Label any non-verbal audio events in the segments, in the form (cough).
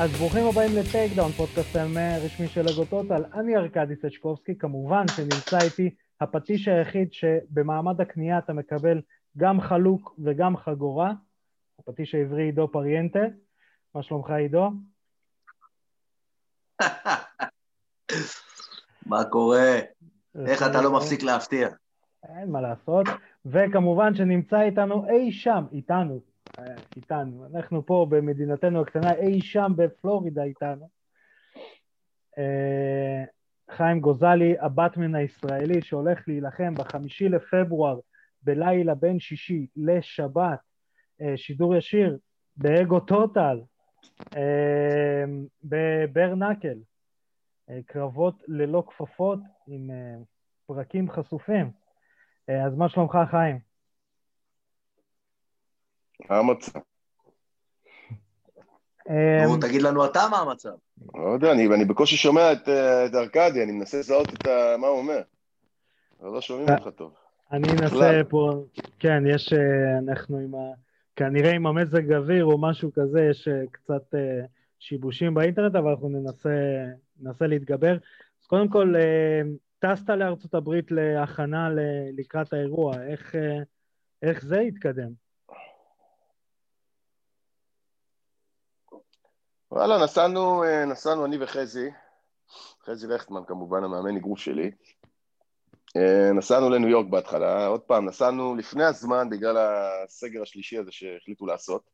אז ברוכים הבאים ל-Takedown, פודקאסט הרשמי של לגו טוטל. אני ארכדי סצ'קובסקי, כמובן שנמצא איתי הפטיש היחיד שבמעמד הקנייה אתה מקבל גם חלוק וגם חגורה, הפטיש העברי עידו פריאנטה. מה שלומך עידו? (laughs) מה קורה? איך אתה לא מפסיק להפתיע? אין מה לעשות. וכמובן שנמצא איתנו אי שם, איתנו, איתנו, אנחנו פה במדינתנו הקטנה, אי שם בפלורידה איתנו. אה, חיים גוזלי, הבטמן הישראלי, שהולך להילחם בחמישי לפברואר בלילה בין שישי לשבת, אה, שידור ישיר באגו טוטל, אה, בברנקל, קרבות ללא כפפות עם פרקים חשופים. אז מה שלומך, חיים? מה המצב? נו, אמ, תגיד לנו אתה מה המצב. לא יודע, אני בקושי שומע את ארכדי, אני מנסה לזהות את מה הוא אומר. אבל לא שומעים אותך טוב. אני אנסה פה, כן, יש, אה, אנחנו עם ה... כנראה עם המזג אוויר או משהו כזה, יש אה, קצת אה, שיבושים באינטרנט, אבל אנחנו ננסה, ננסה להתגבר. אז קודם כל, טסת לארצות הברית להכנה לקראת האירוע, איך, איך זה התקדם? וואלה, נסענו, אה, נסענו אני וחזי, חזי רכטמן כמובן, המאמן אגרוף שלי. אה, נסענו לניו יורק בהתחלה, עוד פעם, נסענו לפני הזמן בגלל הסגר השלישי הזה שהחליטו לעשות.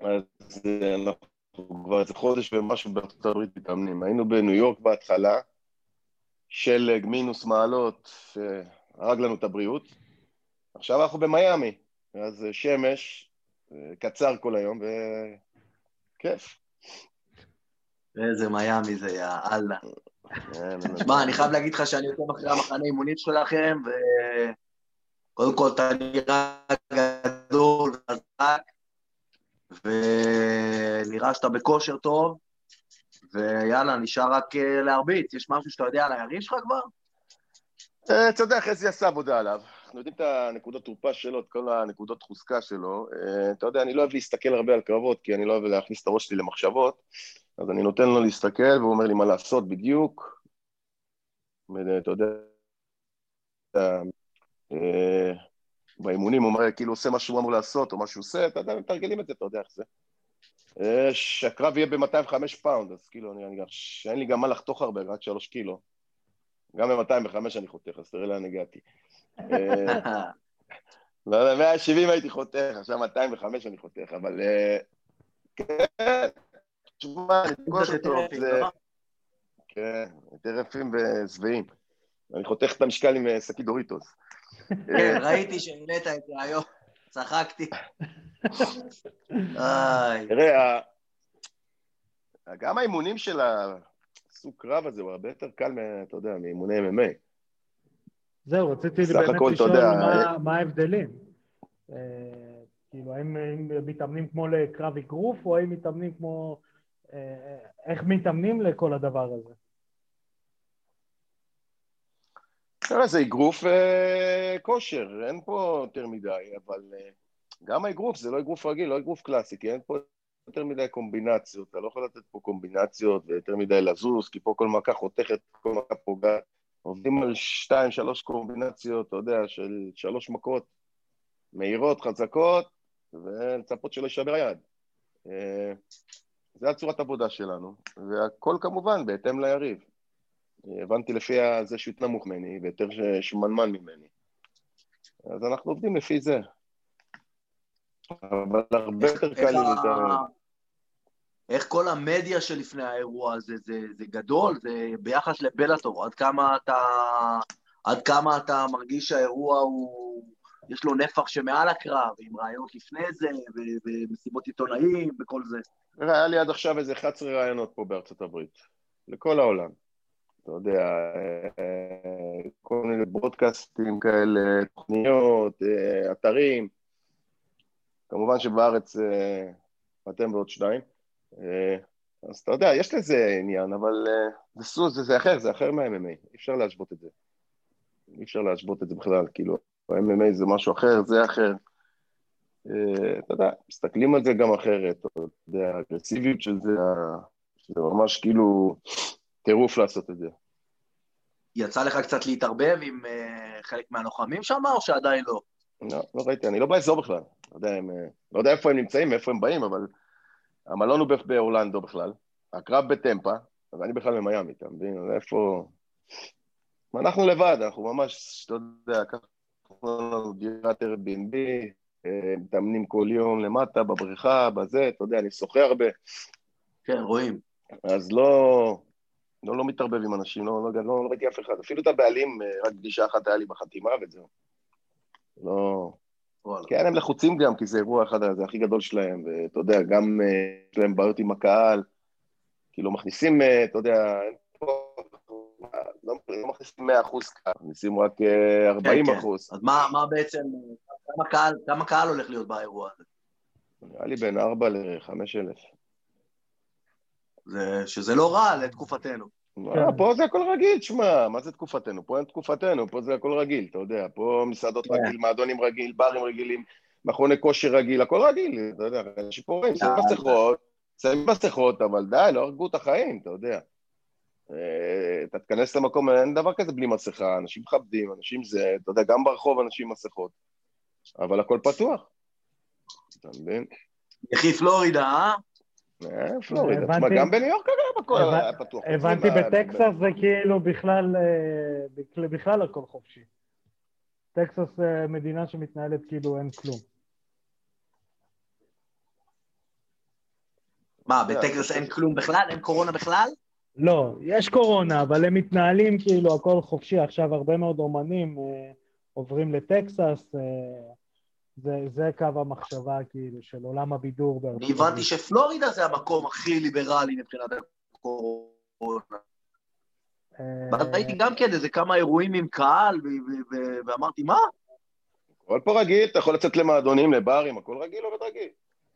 אז אה, אנחנו כבר איזה חודש ומשהו בארצות הברית מתאמנים. היינו בניו יורק בהתחלה, שלג, מינוס מעלות, שהרג לנו את הבריאות. עכשיו אנחנו במיאמי, אז שמש, קצר כל היום, ו... כיף. איזה מיאמי זה, יא אללה. שמע, אני חייב להגיד לך שאני עוקב אחרי המחנה אימונית שלכם, וקודם כל אתה נראה גדול וחזק, ונראה שאתה בכושר טוב, ויאללה, נשאר רק אה, להרביץ. יש משהו שאתה יודע על היריב שלך כבר? אה, אתה יודע, חזי עשה עבודה עליו. אנחנו יודעים את הנקודות תורפה שלו, את כל הנקודות חוזקה שלו. אה, אתה יודע, אני לא אוהב להסתכל הרבה על קרבות, כי אני לא אוהב להכניס את הראש שלי למחשבות, אז אני נותן לו להסתכל, והוא אומר לי מה לעשות בדיוק. אתה יודע, אה, באימונים הוא אומר, כאילו עושה מה שהוא אמור לעשות, או מה שהוא עושה, אתה יודע, מתרגלים את זה, אתה יודע איך זה. שהקרב יהיה ב-205 פאונד, אז כאילו, אני, אני, שאין לי גם מה לחתוך הרבה, רק שלוש קילו. גם ב-205 אני חותך, אז תראה לאן הגעתי. לא יודע, 170 הייתי חותך, עכשיו 205 אני חותך, אבל... אה, כן, תשמע, אני פוגש אותו, זה... כן, יותר יפים ושבעים. אני חותך את המשקל עם אה, שקי דוריטוס. (laughs) כן, ראיתי שהעלית את זה היום, צחקתי. (laughs) תראה, גם האימונים של הסוג קרב הזה הוא הרבה יותר קל, אתה יודע, מאימוני MMA. זהו, רציתי באמת לשאול מה, מה ההבדלים. אה, כאילו, האם מתאמנים כמו לקרב אגרוף, או האם מתאמנים כמו... אה, איך מתאמנים לכל הדבר הזה? תראה, זה אגרוף אה, כושר, אין פה יותר מדי, אבל אה, גם האגרוף זה לא אגרוף רגיל, לא אגרוף קלאסי, כי אין פה יותר מדי קומבינציות, אתה לא יכול לתת פה קומבינציות ויותר מדי לזוז, כי פה כל מכה חותכת, כל מכה פוגעת. עובדים על שתיים, שלוש קומבינציות, אתה יודע, של שלוש מכות מהירות, חזקות, ולצפות שלא יישבר היד. אה, זה הצורת עבודה שלנו, והכל כמובן בהתאם ליריב. הבנתי לפי זה שהוא נמוך ממני, ויותר שמנמן ממני. אז אנחנו עובדים לפי זה. אבל הרבה יותר קל לי להתאמן. איך כל המדיה שלפני האירוע הזה, זה, זה גדול, זה ביחס לבלאטור, עד כמה אתה, עד כמה אתה מרגיש שהאירוע הוא, יש לו נפח שמעל הקרב, עם רעיונות לפני זה, ומסיבות עיתונאים וכל זה. היה לי עד עכשיו איזה 11 רעיונות פה בארצות הברית, לכל העולם. אתה יודע, כל מיני ברודקאסטים כאלה, תוכניות, אתרים. כמובן שבארץ אה, אתם ועוד שניים. אה, אז אתה יודע, יש לזה עניין, אבל אה, זה סוס, זה, זה אחר, זה אחר מה-MMA, אי אפשר להשוות את זה. אי אפשר להשוות את זה בכלל, כאילו, ה-MMA זה משהו אחר, זה אחר. אה, אתה יודע, מסתכלים על זה גם אחרת, אתה יודע, האגרסיביות של זה, זה ממש כאילו טירוף לעשות את זה. יצא לך קצת להתערבב עם uh, חלק מהלוחמים שם, או שעדיין לא? לא, לא ראיתי, אני לא באזור בכלל. לא יודע, הם, לא יודע איפה הם נמצאים, מאיפה הם באים, אבל המלון הוא באורלנדו בכלל, הקרב בטמפה, ואני בכלל ממיאמי, אתה מבין? איפה... אנחנו לבד, אנחנו ממש, אתה יודע, ככה לנו דירת Airbnb, אה, מתאמנים כל יום למטה, בבריכה, בזה, אתה יודע, אני שוחה הרבה. כן, רואים. אז לא, לא, לא מתערבב עם אנשים, לא, לא, לא, לא ראיתי אף אחד. אפילו את הבעלים, אה, רק פגישה אחת היה לי בחתימה וזהו. לא... וואלה. כן, הם לחוצים גם, כי זה אירוע אחד, זה הכי גדול שלהם, ואתה יודע, גם אה, יש להם בעיות עם הקהל, כאילו מכניסים, אתה יודע, לא, לא מכניסים 100 אחוז קהל, מכניסים רק 40 כן, כן. אחוז. אז מה, מה בעצם, כמה קהל, כמה קהל הולך להיות באירוע הזה? נראה לי בין 4 ל-5 אלף. שזה לא רע לתקופתנו. כן. פה זה הכל רגיל, שמע, מה זה תקופתנו? פה אין תקופתנו, פה זה הכל רגיל, אתה יודע, פה מסעדות כן. רגיל, מועדונים רגיל, ברים רגילים, מכוני כושר רגיל, הכל רגיל, אתה יודע, פה רואים, שמים מסכות, שמים מסכות, אבל די, לא הרגו את החיים, אתה יודע. אה, אתה תיכנס למקום, אין דבר כזה בלי מסכה, אנשים מכבדים, אנשים זה, אתה יודע, גם ברחוב אנשים עם מסכות, אבל הכל פתוח, אתה מבין? יחי פלורידה, אה? אה פלורידה, תשמע, גם בניו יורק אגב הכל היה פתוח. הבנתי בטקסס זה כאילו בכלל, אה, בכלל הכל חופשי. טקסס מדינה שמתנהלת כאילו אין כלום. מה, בטקסס אין כלום בכלל? אין קורונה בכלל? לא, יש קורונה, אבל הם מתנהלים כאילו הכל חופשי. עכשיו הרבה מאוד אומנים אה, עוברים לטקסס, אה, זה, זה קו המחשבה כאילו של עולם הבידור. אני הבנתי שפלורידה זה המקום הכי ליברלי מבחינת הקורונה. ואז אה, ראיתי גם כן איזה כמה אירועים עם קהל, ואמרתי, מה? הכל פה רגיל, אתה יכול לצאת למועדונים, לברים, הכל רגיל, עובד רגיל.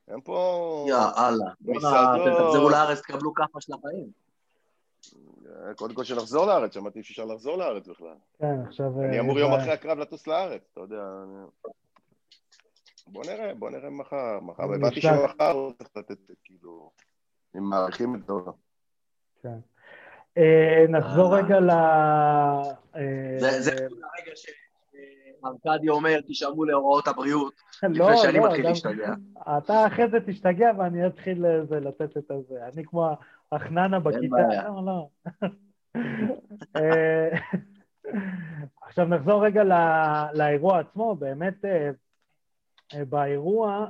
אין פה... יא אללה. מסעדות... תחזרו לארץ, תקבלו כאפה של החיים. קודם כל שנחזור לארץ, שמעתי שאפשר לחזור לארץ בכלל. כן, עכשיו... אני אמור יום אחרי הקרב לטוס לארץ, אתה יודע. בוא נראה, בוא נראה מחר. מחר, הבנתי שמחר הוא צריך לתת, כאילו, אם מעריכים את זה או לא. כן. אה, נחזור רגע ל... זה הרגע שארקדי אומר, תשמעו להוראות הבריאות, (laughs) לפני לא, שאני לא, מתחיל להשתגע. אתה אחרי זה תשתגע ואני אתחיל לתת את זה. אני כמו החננה בכיתה. לא, לא. (laughs) אה, (laughs) עכשיו נחזור רגע לאירוע עצמו, באמת אה, אה, באירוע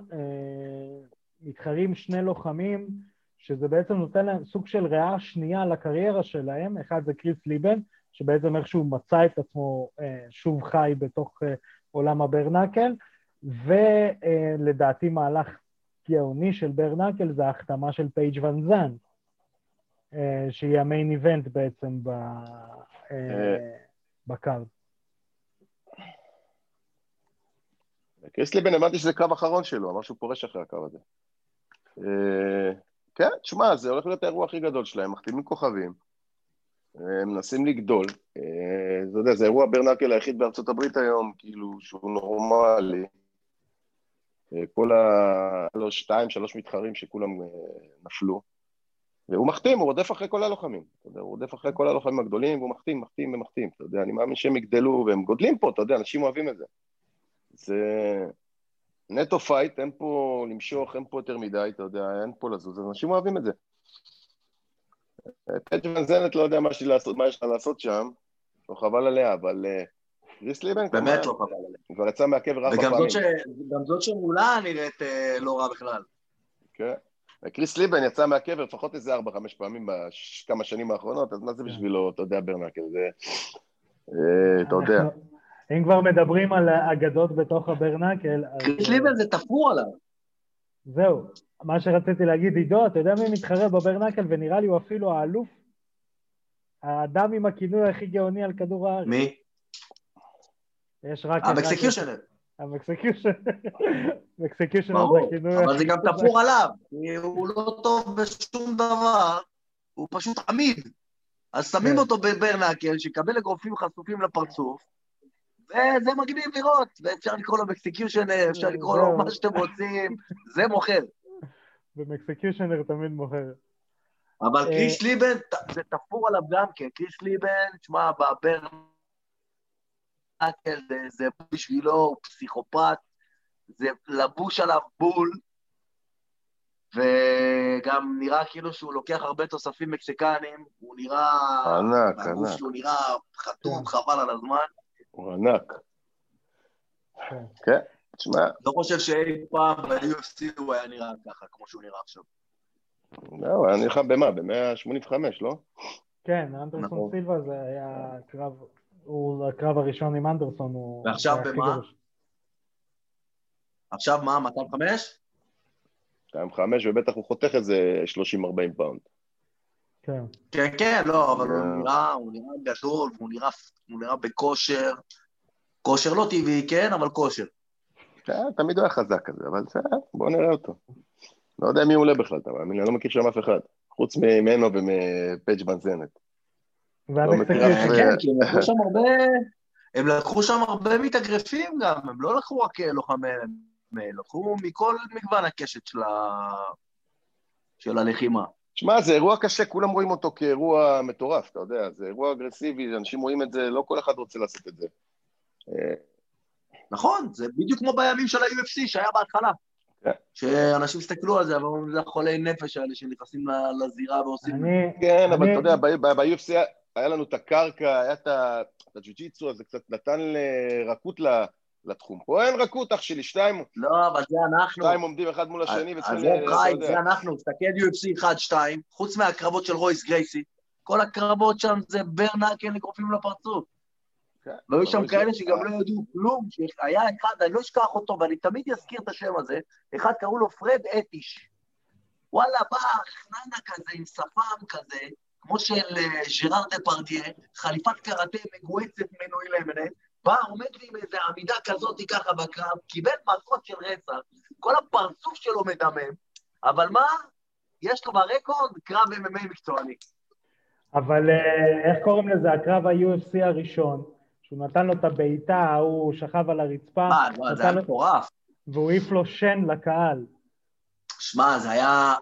מתחרים שני לוחמים, שזה בעצם נותן להם סוג של ריאה שנייה לקריירה שלהם, אחד זה קריס ליבן, שבעצם איכשהו מצא את עצמו שוב חי בתוך עולם ה-bare knuckle, ולדעתי מהלך גאוני של bare knuckle זה ההחתמה של פייג' ון זן, אה, שהיא ה-main event בעצם אה, אה. ב-card. קריס ליבן, הבנתי שזה קרב אחרון שלו, אמר שהוא פורש אחרי הקרב הזה. כן, תשמע, זה הולך להיות האירוע הכי גדול שלהם, מחתימים כוכבים, הם מנסים לגדול. אתה יודע, זה אירוע bare knuckle היחיד בארצות הברית היום, כאילו, שהוא נורמלי. כל ה... לא, שתיים, שלוש מתחרים שכולם נפלו. והוא מחתים, הוא רודף אחרי כל הלוחמים. אתה יודע, הוא רודף אחרי כל הלוחמים הגדולים, והוא מחתים, מחתים ומחתים. אתה יודע, אני מאמין שהם יגדלו, והם גודלים פה, אתה יודע, אנשים אוהבים את זה. זה נטו fight, אין פה למשוך, אין פה יותר מדי, אתה יודע, אין פה לזוז, אנשים אוהבים את זה. פט ונזנת לא יודע מה יש לה לעשות שם, לא חבל עליה, אבל אה, קריס ליבן באמת לא חבל עליה. כבר יצא מהקבר ארבע פעמים. וגם זאת שמולה נראית אה, לא רע בכלל. כן. קריס ליבן יצא מהקבר לפחות איזה ארבע, חמש פעמים בכמה שנים האחרונות, אז מה זה כן. בשבילו, אתה יודע, ברנקל, זה... אה, אתה יודע. אם כבר מדברים על אגדות בתוך הברנקל... קריס ליבן זה תפור עליו. זהו, מה שרציתי להגיד, עידו, אתה יודע מי מתחרה בברנקל, ונראה לי הוא אפילו האלוף? האדם עם הכינוי הכי גאוני על כדור הארץ. מי? יש רק... המקסקיושנר. המקסקיושן, מקסקיושן זה כינוי... אבל זה גם תפור עליו, הוא לא טוב בשום דבר, הוא פשוט עמיד. אז שמים כן. אותו בברנקל, שיקבל אגרופים חשופים לפרצוף, וזה מגניב לראות, ואפשר לקרוא לו מקסקיושנר, אפשר לקרוא לו. מה שאתם רוצים, זה מוכר. ומקסקיושנר תמיד מוכר. אבל אה, קריס ליבן, זה תפור עליו גם כן. קריס ליבן, תשמע, בברנקל זה, זה בשבילו, הוא פסיכופת, זה לבוש עליו בול, וגם נראה כאילו שהוא לוקח הרבה תוספים מקסיקנים, הוא נראה... ענק, ענק. שלו נראה חתום, כן. חבל על הזמן. הוא ענק. כן. תשמע, לא חושב שאי פעם ב-UFC הוא היה נראה ככה, כמו שהוא נראה עכשיו. לא, הוא היה נלחם במה? ב-185, לא? כן, אנדרסון נכון. סילבה זה היה קרב, הוא הקרב הראשון עם אנדרסון, הוא... ועכשיו במה? עכשיו מה, 205? 205, ובטח הוא חותך איזה 30-40 פאונד. כן. כן, כן, לא, אבל הוא אה. נראה, הוא נראה גדול, והוא נראה, הוא נראה בכושר. כושר לא טבעי, כן, אבל כושר. כן, תמיד הוא היה חזק כזה, אבל בסדר, בוא נראה אותו. לא יודע מי הוא עולה בכלל, אתה מאמין? אני לא מכיר שם אף אחד. חוץ ממנו ומפייג' בנזנת. אף- כן, כי הם לקחו שם הרבה, מתאגרפים גם, הם לא לקחו רק אה, לוחמי, הם לקחו מכל מגוון הקשת. של הלחימה. שמע, זה אירוע קשה, כולם רואים אותו כאירוע מטורף, אתה יודע, זה אירוע אגרסיבי, אנשים רואים את זה, לא כל אחד רוצה לעשות את זה. אה, נכון, זה בדיוק כמו בימים של ה-UFC שהיה בהתחלה. כן. שאנשים הסתכלו על זה, אבל אומרים, זה החולי נפש האלה שנכנסים ל- לזירה ועושים... כן, אבל אתה יודע, ב-UFC היה לנו את הקרקע, היה את הג'ו-ג'יצו, אז זה קצת נתן ל- רכות ל- לתחום. פה אין רכות, אח שלי, שתיים, לא, אבל זה אנחנו. שתיים עומדים אחד מול השני אז וצריכים, זה אתה חיים, יודע. זה אנחנו, תסתכל UFC 1-2, חוץ מהקרבות של רויס גרייסי, כל הקרבות שם זה ברנקל אגרופים לפרצוף. כן, והיו שם כאלה שגם לא ידעו כלום, שהיה אחד, אני לא אשכח אותו, ואני תמיד אזכיר את השם הזה, אחד קראו לו פרד אטיש. וואלה, בא חננה כזה עם שפם כזה, כמו של אה, ז'ראר דה פרדיה, חליפת קראטה מגואצת מנוי למנה, בא, עומד לי עם איזה עמידה כזאת ככה בקרב, קיבל מכות של רצח, כל הפרצוף שלו מדמם, אבל מה? יש לו ברקורד קרב MMA מקצועני. אבל אה, איך קוראים לזה? הקרב ה-UFC הראשון, שהוא נתן לו את הבעיטה, הוא שכב על הרצפה, מה, לא, זה היה מטורף. והוא העיף לו שן לקהל. שמע, זה היה...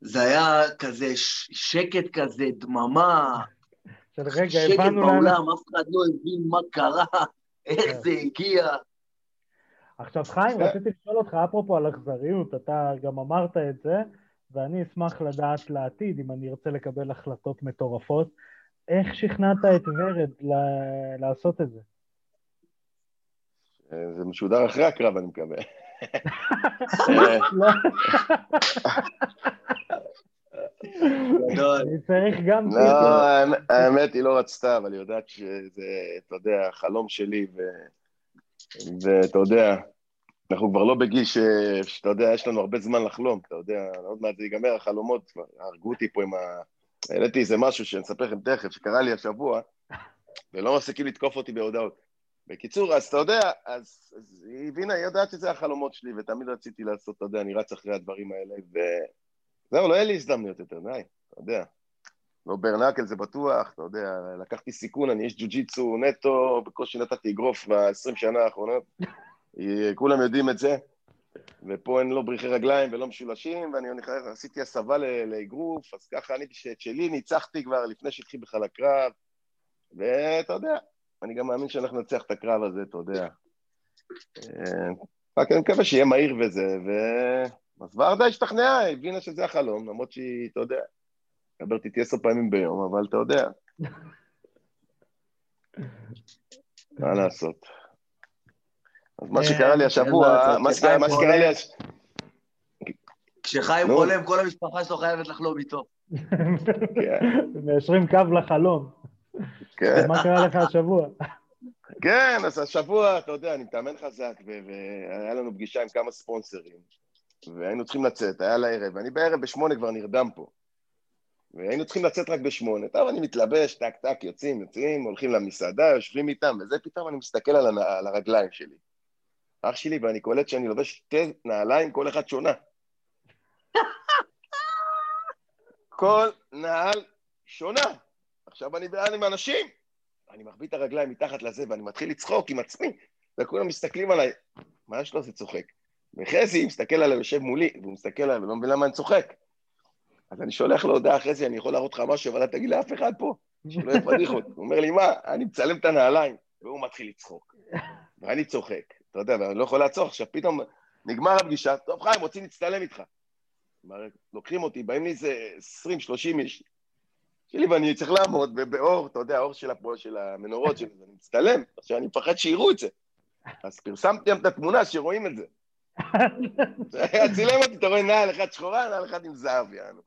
זה היה כזה שקט כזה, דממה, של רגע, שקט הבנו לאן... באולם, אף אחד לא הבין מה קרה, איך כן. זה הגיע. עכשיו חיים, רציתי לשאול אותך, אפרופו על אכזריות, אתה גם אמרת את זה, ואני אשמח לדעת לעתיד, אם אני ארצה לקבל החלטות מטורפות, איך שכנעת את ורד ל- לעשות את זה? אה, זה משודר אחרי הקרב, אני מקווה. (laughs) (laughs) אה, לא, גדול. אני צריך גם לא, האמת- היא לא רצתה, אבל היא יודעת שזה, אתה יודע, החלום שלי, ו- ואתה יודע, אנחנו כבר לא בגיל ש... שאתה יודע, יש לנו הרבה זמן לחלום, אתה יודע, עוד מעט זה ייגמר, החלומות, כבר הרגו אותי פה עם ה... העליתי איזה משהו שאני אספר לכם תכף, שקרה לי השבוע, ולא מפסיקים לתקוף אותי בהודעות. בקיצור, אז אתה יודע, אז, אז היא הבינה, היא יודעת שזה החלומות שלי, ותמיד רציתי לעשות, אתה יודע, אני רץ אחרי הדברים האלה, וזהו, לא היה לי הזדמנויות יותר, די, אתה יודע. לא ברנקל זה בטוח, אתה יודע, לקחתי סיכון, אני איש ג'ו-ג'יצו נטו, בקושי נתתי אגרוף ב-20 שנה האחרונות, אה, כולם יודעים את זה, ופה אין לא בריחי רגליים ולא משולשים, ואני נכנס- עשיתי הסבה לאגרוף, אז ככה אני את שלי ניצחתי כבר לפני שהתחיל בכלל הקרב, ואתה יודע, אני גם מאמין שאנחנו ננצח את הקרב הזה, אתה יודע. אה, רק אני מקווה שיהיה מהיר וזה, ו... אז ורדה השתכנעה, הבינה שזה החלום, למרות שהיא, אתה יודע, מדברת איתי עשר פעמים ביום, אבל אתה יודע, (laughs) מה לעשות. אז מה שקרה לי השבוע, מה שקרה לי. כשחיים. חולם, כל המשפחה שלו חייבת לחלום איתו. כן, (laughs) מיישרים קו לחלום. כן, מה קרה לך השבוע? (laughs) כן, אז השבוע, אתה יודע, אני מתאמן חזק, ו- והיה לנו פגישה עם כמה ספונסרים, והיינו צריכים לצאת, היה לערב, ואני בערב בשמונה כבר נרדם פה. והיינו צריכים לצאת רק בשמונה. טוב, אני מתלבש, טק טק, יוצאים, יוצאים, הולכים למסעדה, יושבים איתם, וזה פתאום אני מסתכל על, הנ... על הרגליים שלי. אח שלי, ואני קולט שאני לובש שתי נעליים, כל אחת שונה. (laughs) כל נעל שונה. עכשיו אני בעד עם אנשים. אני מחביא את הרגליים מתחת לזה, ואני מתחיל לצחוק עם עצמי, וכולם מסתכלים עליי, מה יש לו? זה צוחק. וחזי מסתכל עליי, יושב מולי, והוא מסתכל עליי ולא מבין למה אני צוחק. אז אני שולח לו הודעה אחרי זה, אני יכול להראות לך משהו, אבל אל תגיד לאף אחד פה, שלא יהיה פדיחות. הוא אומר לי, מה? אני מצלם את הנעליים, והוא מתחיל לצחוק. ואני צוחק, אתה יודע, ואני לא יכול לעצור. עכשיו פתאום נגמר הפגישה, טוב חיים, רוצים להצטלם איתך. לוקחים אותי, באים לי איזה 20-30 איש, שלי, ואני צריך לעמוד באור, אתה יודע, האור של, הפועל, של המנורות שלי, ואני מצטלם, עכשיו אני מפחד שיראו את זה. אז פרסמתי גם את התמונה שרואים את זה. (laughs) צילם אותי, אתה רואה נעל אחת שחורה, נעל אחת עם זהב, יענו.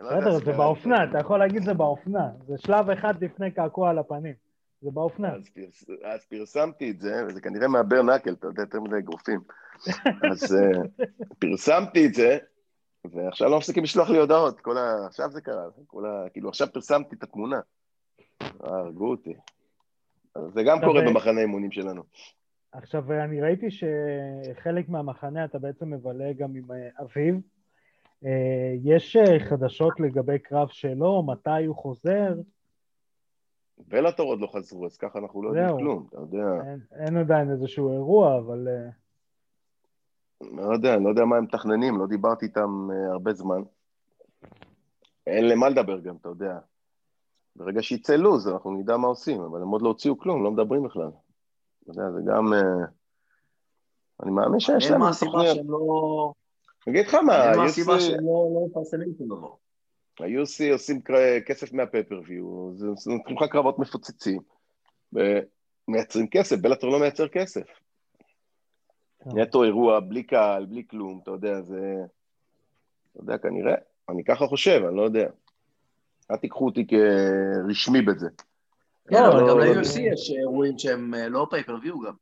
לא בסדר, זה באופנה, אתה יכול להגיד זה באופנה. זה שלב אחד לפני קעקוע על הפנים. זה באופנה. אז, פרס, אז פרסמתי את זה, וזה כנראה מהבר נקל, אתה יודע, יותר מדי אגרופים. אז uh, (laughs) פרסמתי את זה, ועכשיו לא מפסיקים לשלוח לי הודעות, כל ה... עכשיו זה קרה, כל ה... כאילו עכשיו פרסמתי את התמונה. הרגו אותי. זה גם קורה במחנה אימונים שלנו. עכשיו, אני ראיתי שחלק מהמחנה אתה בעצם מבלה גם עם אה, אביו. אה, יש אה, חדשות לגבי קרב שלו, מתי הוא חוזר? ולטור עוד לא חזרו, אז ככה אנחנו לא יודעים כלום, אתה יודע. אין, אין עדיין איזשהו אירוע, אבל... לא יודע, אני לא יודע מה הם מתכננים, לא דיברתי איתם הרבה זמן. אין למה לדבר גם, אתה יודע. ברגע שיצא לו"ז, אנחנו נדע מה עושים, אבל הם עוד לא הוציאו כלום, לא מדברים בכלל. אתה יודע, זה גם... אה, אני מאמין שיש להם תוכניות. לא- אני אגיד לך מה, לא מפרסמים שום דבר. ה-UC עושים כסף מהפייפריוויו, נותנים לך קרבות מפוצצים, ומייצרים כסף, בלטור לא מייצר כסף. כן. נטו אירוע, בלי קהל, בלי כלום, אתה יודע, זה... אתה יודע, כנראה, אני ככה חושב, אני לא יודע. אל תיקחו אותי כרשמי בזה. כן, אבל לא, גם לא, לא. יש אירועים שהם אה, לא פייפריוויו גם.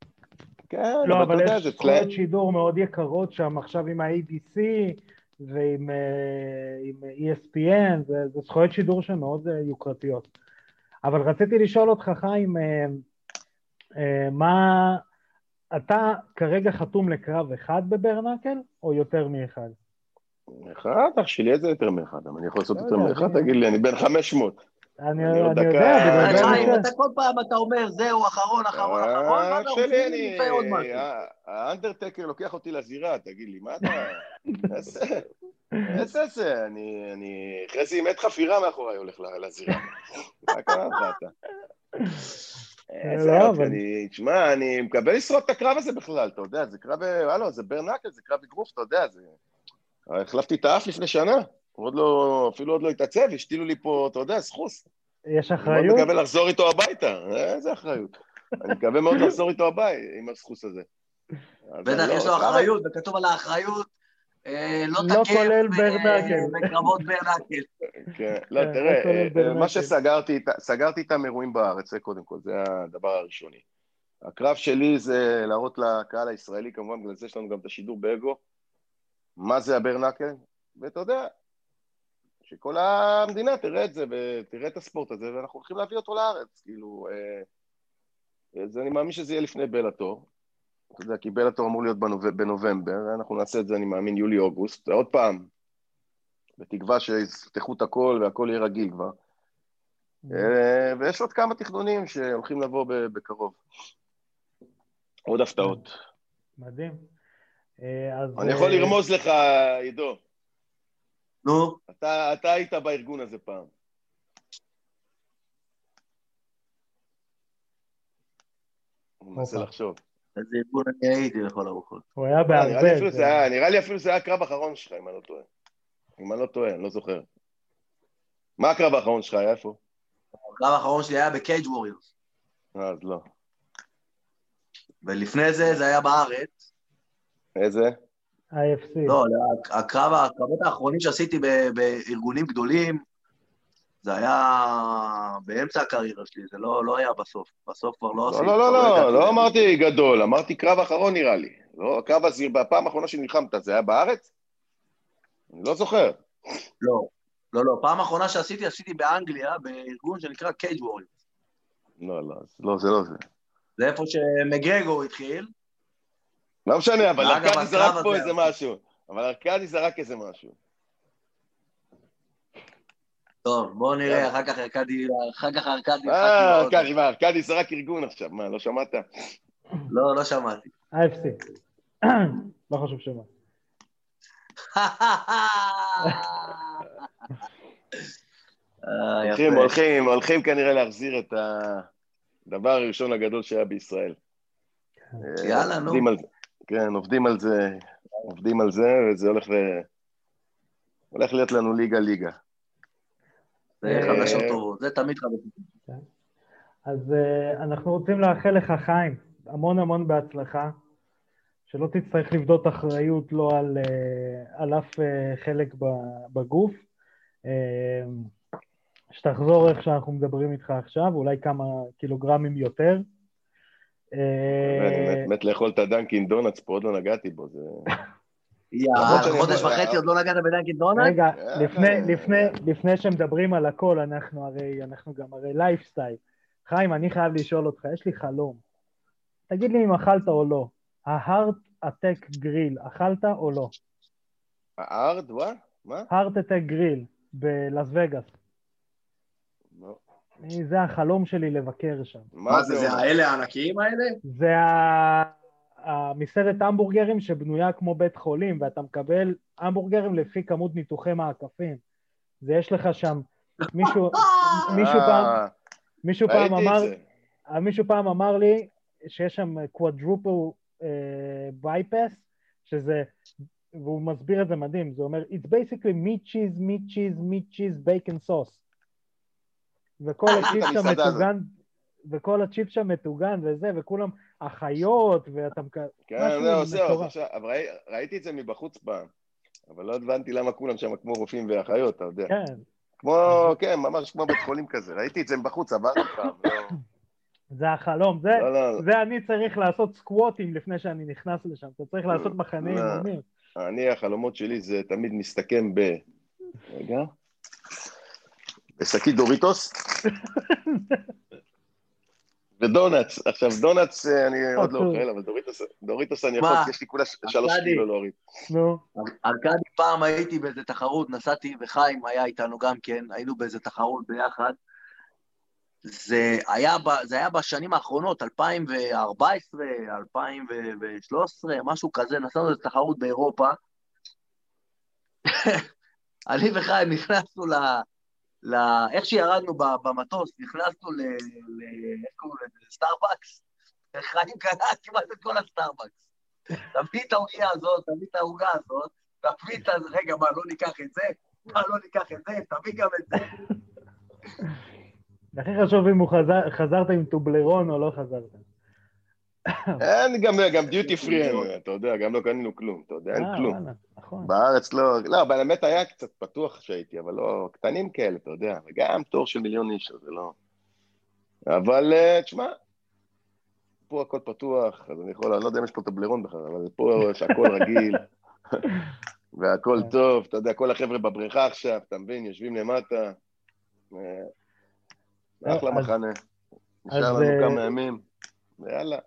כן, לא, אבל יש זכויות שידור מאוד יקרות שם עכשיו עם ה-ABC ועם אה, ESPN, זה זכויות שידור שהן מאוד אה, יוקרתיות. אבל רציתי לשאול אותך, חיים, מה... אתה כרגע חתום לקרב אחד בברנקל, או יותר מאחד? אחד? אח שלי, איזה יותר מאחד? אני יכול לעשות יותר מאחד? תגיד לי, אני בן 500. אני יודע, בגלל זה... חיים, אתה כל פעם אתה אומר, זהו, אחרון, אחרון, אחרון, מה אתה רוצה לפני עוד משהו? האנדרטקר לוקח אותי לזירה, תגיד לי, מה אתה... איזה איזה, אני... אחרי זה עם עת חפירה מאחוריי הולך לזירה. (laughs) מה קרה לך אתה? איזה אני, תשמע, אני מקבל לשרוד את הקרב הזה בכלל, אתה יודע, זה קרב, הלו, זה ברנקל, זה קרב אגרוף, אתה יודע, זה... החלפתי את האף לפני שנה. עוד לא, אפילו עוד לא התעצב, השתילו לי פה, אתה יודע, סחוס. יש אחריות? אני מקווה לחזור איתו הביתה, איזה אחריות. אני מקווה מאוד לחזור איתו הביתה עם הסחוס הזה. בטח יש לו אחריות, וכתוב על האחריות, אה, לא, לא תקף בקרבות ברנקל. כן, לא, כן, תראה, אה, מה שסגרתי איתם אירועים בארץ, זה קודם כל, זה הדבר הראשוני. הקרב שלי זה להראות לקהל הישראלי, כמובן, בגלל זה יש לנו גם את השידור באגו, מה זה הברנקל, ואתה יודע, שכל המדינה תראה את זה ותראה את הספורט הזה, ואנחנו הולכים להביא אותו לארץ, כאילו, אה, אז אני מאמין שזה יהיה לפני בלאטור, אתה יודע, כי בלאטור אמור להיות בנוב... בנובמבר, אנחנו נעשה את זה, אני מאמין, יולי-אוגוסט, ועוד פעם, בתקווה שיפתחו את הכל והכל יהיה רגיל כבר. אה, ויש עוד כמה תכנונים שהולכים לבוא בקרוב. עוד הפתעות. מדהים. אה, אני יכול לרמוז לך, עידו. נו? אתה, אתה היית בארגון הזה פעם. מנסה לחשוב. איזה ארגון אני הייתי לכל הרוחות. הוא היה בהרבה. נראה לי אפילו זה היה הקרב האחרון שלך, אם אני לא טועה. אם אני לא טועה, אני לא זוכר. מה הקרב האחרון שלך היה? איפה? הקרב האחרון שלי היה בקייג' ווריורס. אה, אז לא. ולפני זה, זה היה בארץ. איזה? IFC. לא, הקרב, הקרבות האחרונים שעשיתי בארגונים גדולים, זה היה באמצע הקריירה שלי, זה לא, לא היה בסוף. בסוף כבר לא, לא עשיתי... לא, לא, לא, לא, לא אמרתי גדול, אמרתי קרב אחרון נראה לי. לא, הקרב הזה, בפעם האחרונה שנלחמת, זה היה בארץ? אני לא זוכר. לא, לא, לא. פעם אחרונה שעשיתי, עשיתי באנגליה, בארגון שנקרא קייג' ווריורס. לא, לא, לא, זה לא זה. זה איפה שמגרגו התחיל. לא משנה, אבל ארכדי זרק פה איזה משהו. אבל ארכדי זרק איזה משהו. טוב, בואו נראה, אחר כך ארכדי, אחר כך ארכדי... אה, ארכדי, מה, ארכדי זה רק ארגון עכשיו, מה, לא שמעת? לא, לא שמעתי. AFC. (coughs) לא חשוב שמה. אה, הולכים. הולכים, הולכים כנראה להחזיר את הדבר הראשון הגדול שהיה בישראל. אה, יאללה, נו. כן, עובדים על זה, עובדים על זה, וזה הולך ל... הולך להיות לנו ליגה-ליגה. זה אה, חדשות טובות, זה תמיד חדשות טובות. אז uh, אנחנו רוצים לאחל לך, חיים, המון המון בהצלחה, שלא תצטרך לבדות אחריות לא על, על אף חלק ב- בגוף, שתחזור איך שאנחנו מדברים איתך עכשיו, אולי כמה קילוגרמים יותר. אה, אני מת- מת לאכול את הדנקין דונלדס פה, עוד לא נגעתי בו, זה... יאללה, חודש וחצי עוד לא נגעת בדנקין דונלד? רגע, אה, לפני, אה, לפני, לפני שמדברים על הכל, אנחנו הרי, אנחנו גם הרי לייפסטייל. חיים, אני חייב לשאול אותך, יש לי חלום. תגיד לי אם אכלת או לא. ה-Heart Attack Grill, אכלת או לא? Heart, מה? מה? Heart Attack Grill בלאס וגאס. זה החלום שלי לבקר שם. מה זה, זה? האלה הענקיים האלה? זה ה- המסעדת המבורגרים שבנויה כמו בית חולים, ואתה מקבל המבורגרים לפי כמות ניתוחי מעקפים. זה יש לך שם, מישהו, (laughs) מישהו פעם, אה, מישהו פעם אמר. מישהו פעם אמר לי שיש שם quadruple bypass, שזה, והוא מסביר את זה מדהים, זה אומר, it's basically meat cheese, meat cheese, meat cheese, bacon sauce. וכל הצ'יפ שם. מטוגן, וכל הצ'יפ שם מטוגן וזה, וכולם אחיות, ואתה. כן, זהו, זהו. עכשיו, אבל ראיתי את זה מבחוץ פעם, אבל לא הבנתי למה כולם שם כמו רופאים ואחיות, אתה יודע. כן, כמו, כן, ממש כמו בית חולים כזה, ראיתי את זה מבחוץ, עברתי פעם, לא, (coughs) זה החלום, זה, לא, לא, זה אני צריך לעשות סקווטים לפני שאני נכנס לשם, אתה צריך לעשות מחנה לא. אימונים. אני, החלומות שלי זה תמיד מסתכם ב... רגע. בשקית דוריטוס. ודונלדס. עכשיו, דונלדס אה, אני עוד לא אוקיי. אוכל, אבל דוריטוס, דוריטוס אני? יכול, יש לי כולה שלוש. קילו להוריד. נו, ארכדי, פעם הייתי באיזה תחרות, נסעתי, וחיים היה איתנו גם כן, היינו באיזה תחרות ביחד. זה היה, ב, זה היה בשנים האחרונות, 2014, 2013, משהו כזה, נסענו לאיזה תחרות באירופה. (laughs) אני וחיים נכנסנו ל... ל... איך שירדנו במטוס, נכנסנו ל... איך קוראים לזה? סטארבקס. חיים קנה כמעט את כל הסטארבקס. תביא את העוגיה הזאת, תביא את העוגה הזאת, תביא את. רגע, מה, לא ניקח את זה? מה, לא ניקח את זה? תביא גם את זה. הכי חשוב אם הוא חזר, חזרת עם טובלרון או לא חזרת. אין, גם, גם duty free אתה יודע, גם לא קנינו כלום, אתה יודע, אין אה, כלום. נכון. בארץ לא, לא, באמת היה קצת פתוח כשהייתי, אבל לא, קטנים כאלה, אתה יודע, וגם תור של מיליון איש, זה לא... אבל אה, תשמע, פה הכל פתוח, אז אני יכול, אני לא יודע אם יש פה טובלרון בכלל, אבל פה שהכל (laughs) רגיל, והכל כן. טוב, אתה יודע, כל החבר'ה בבריכה עכשיו, אתה מבין, יושבים למטה, אה, אחלה מחנה, נשאר לנו אה, כמה ימים, ויאללה.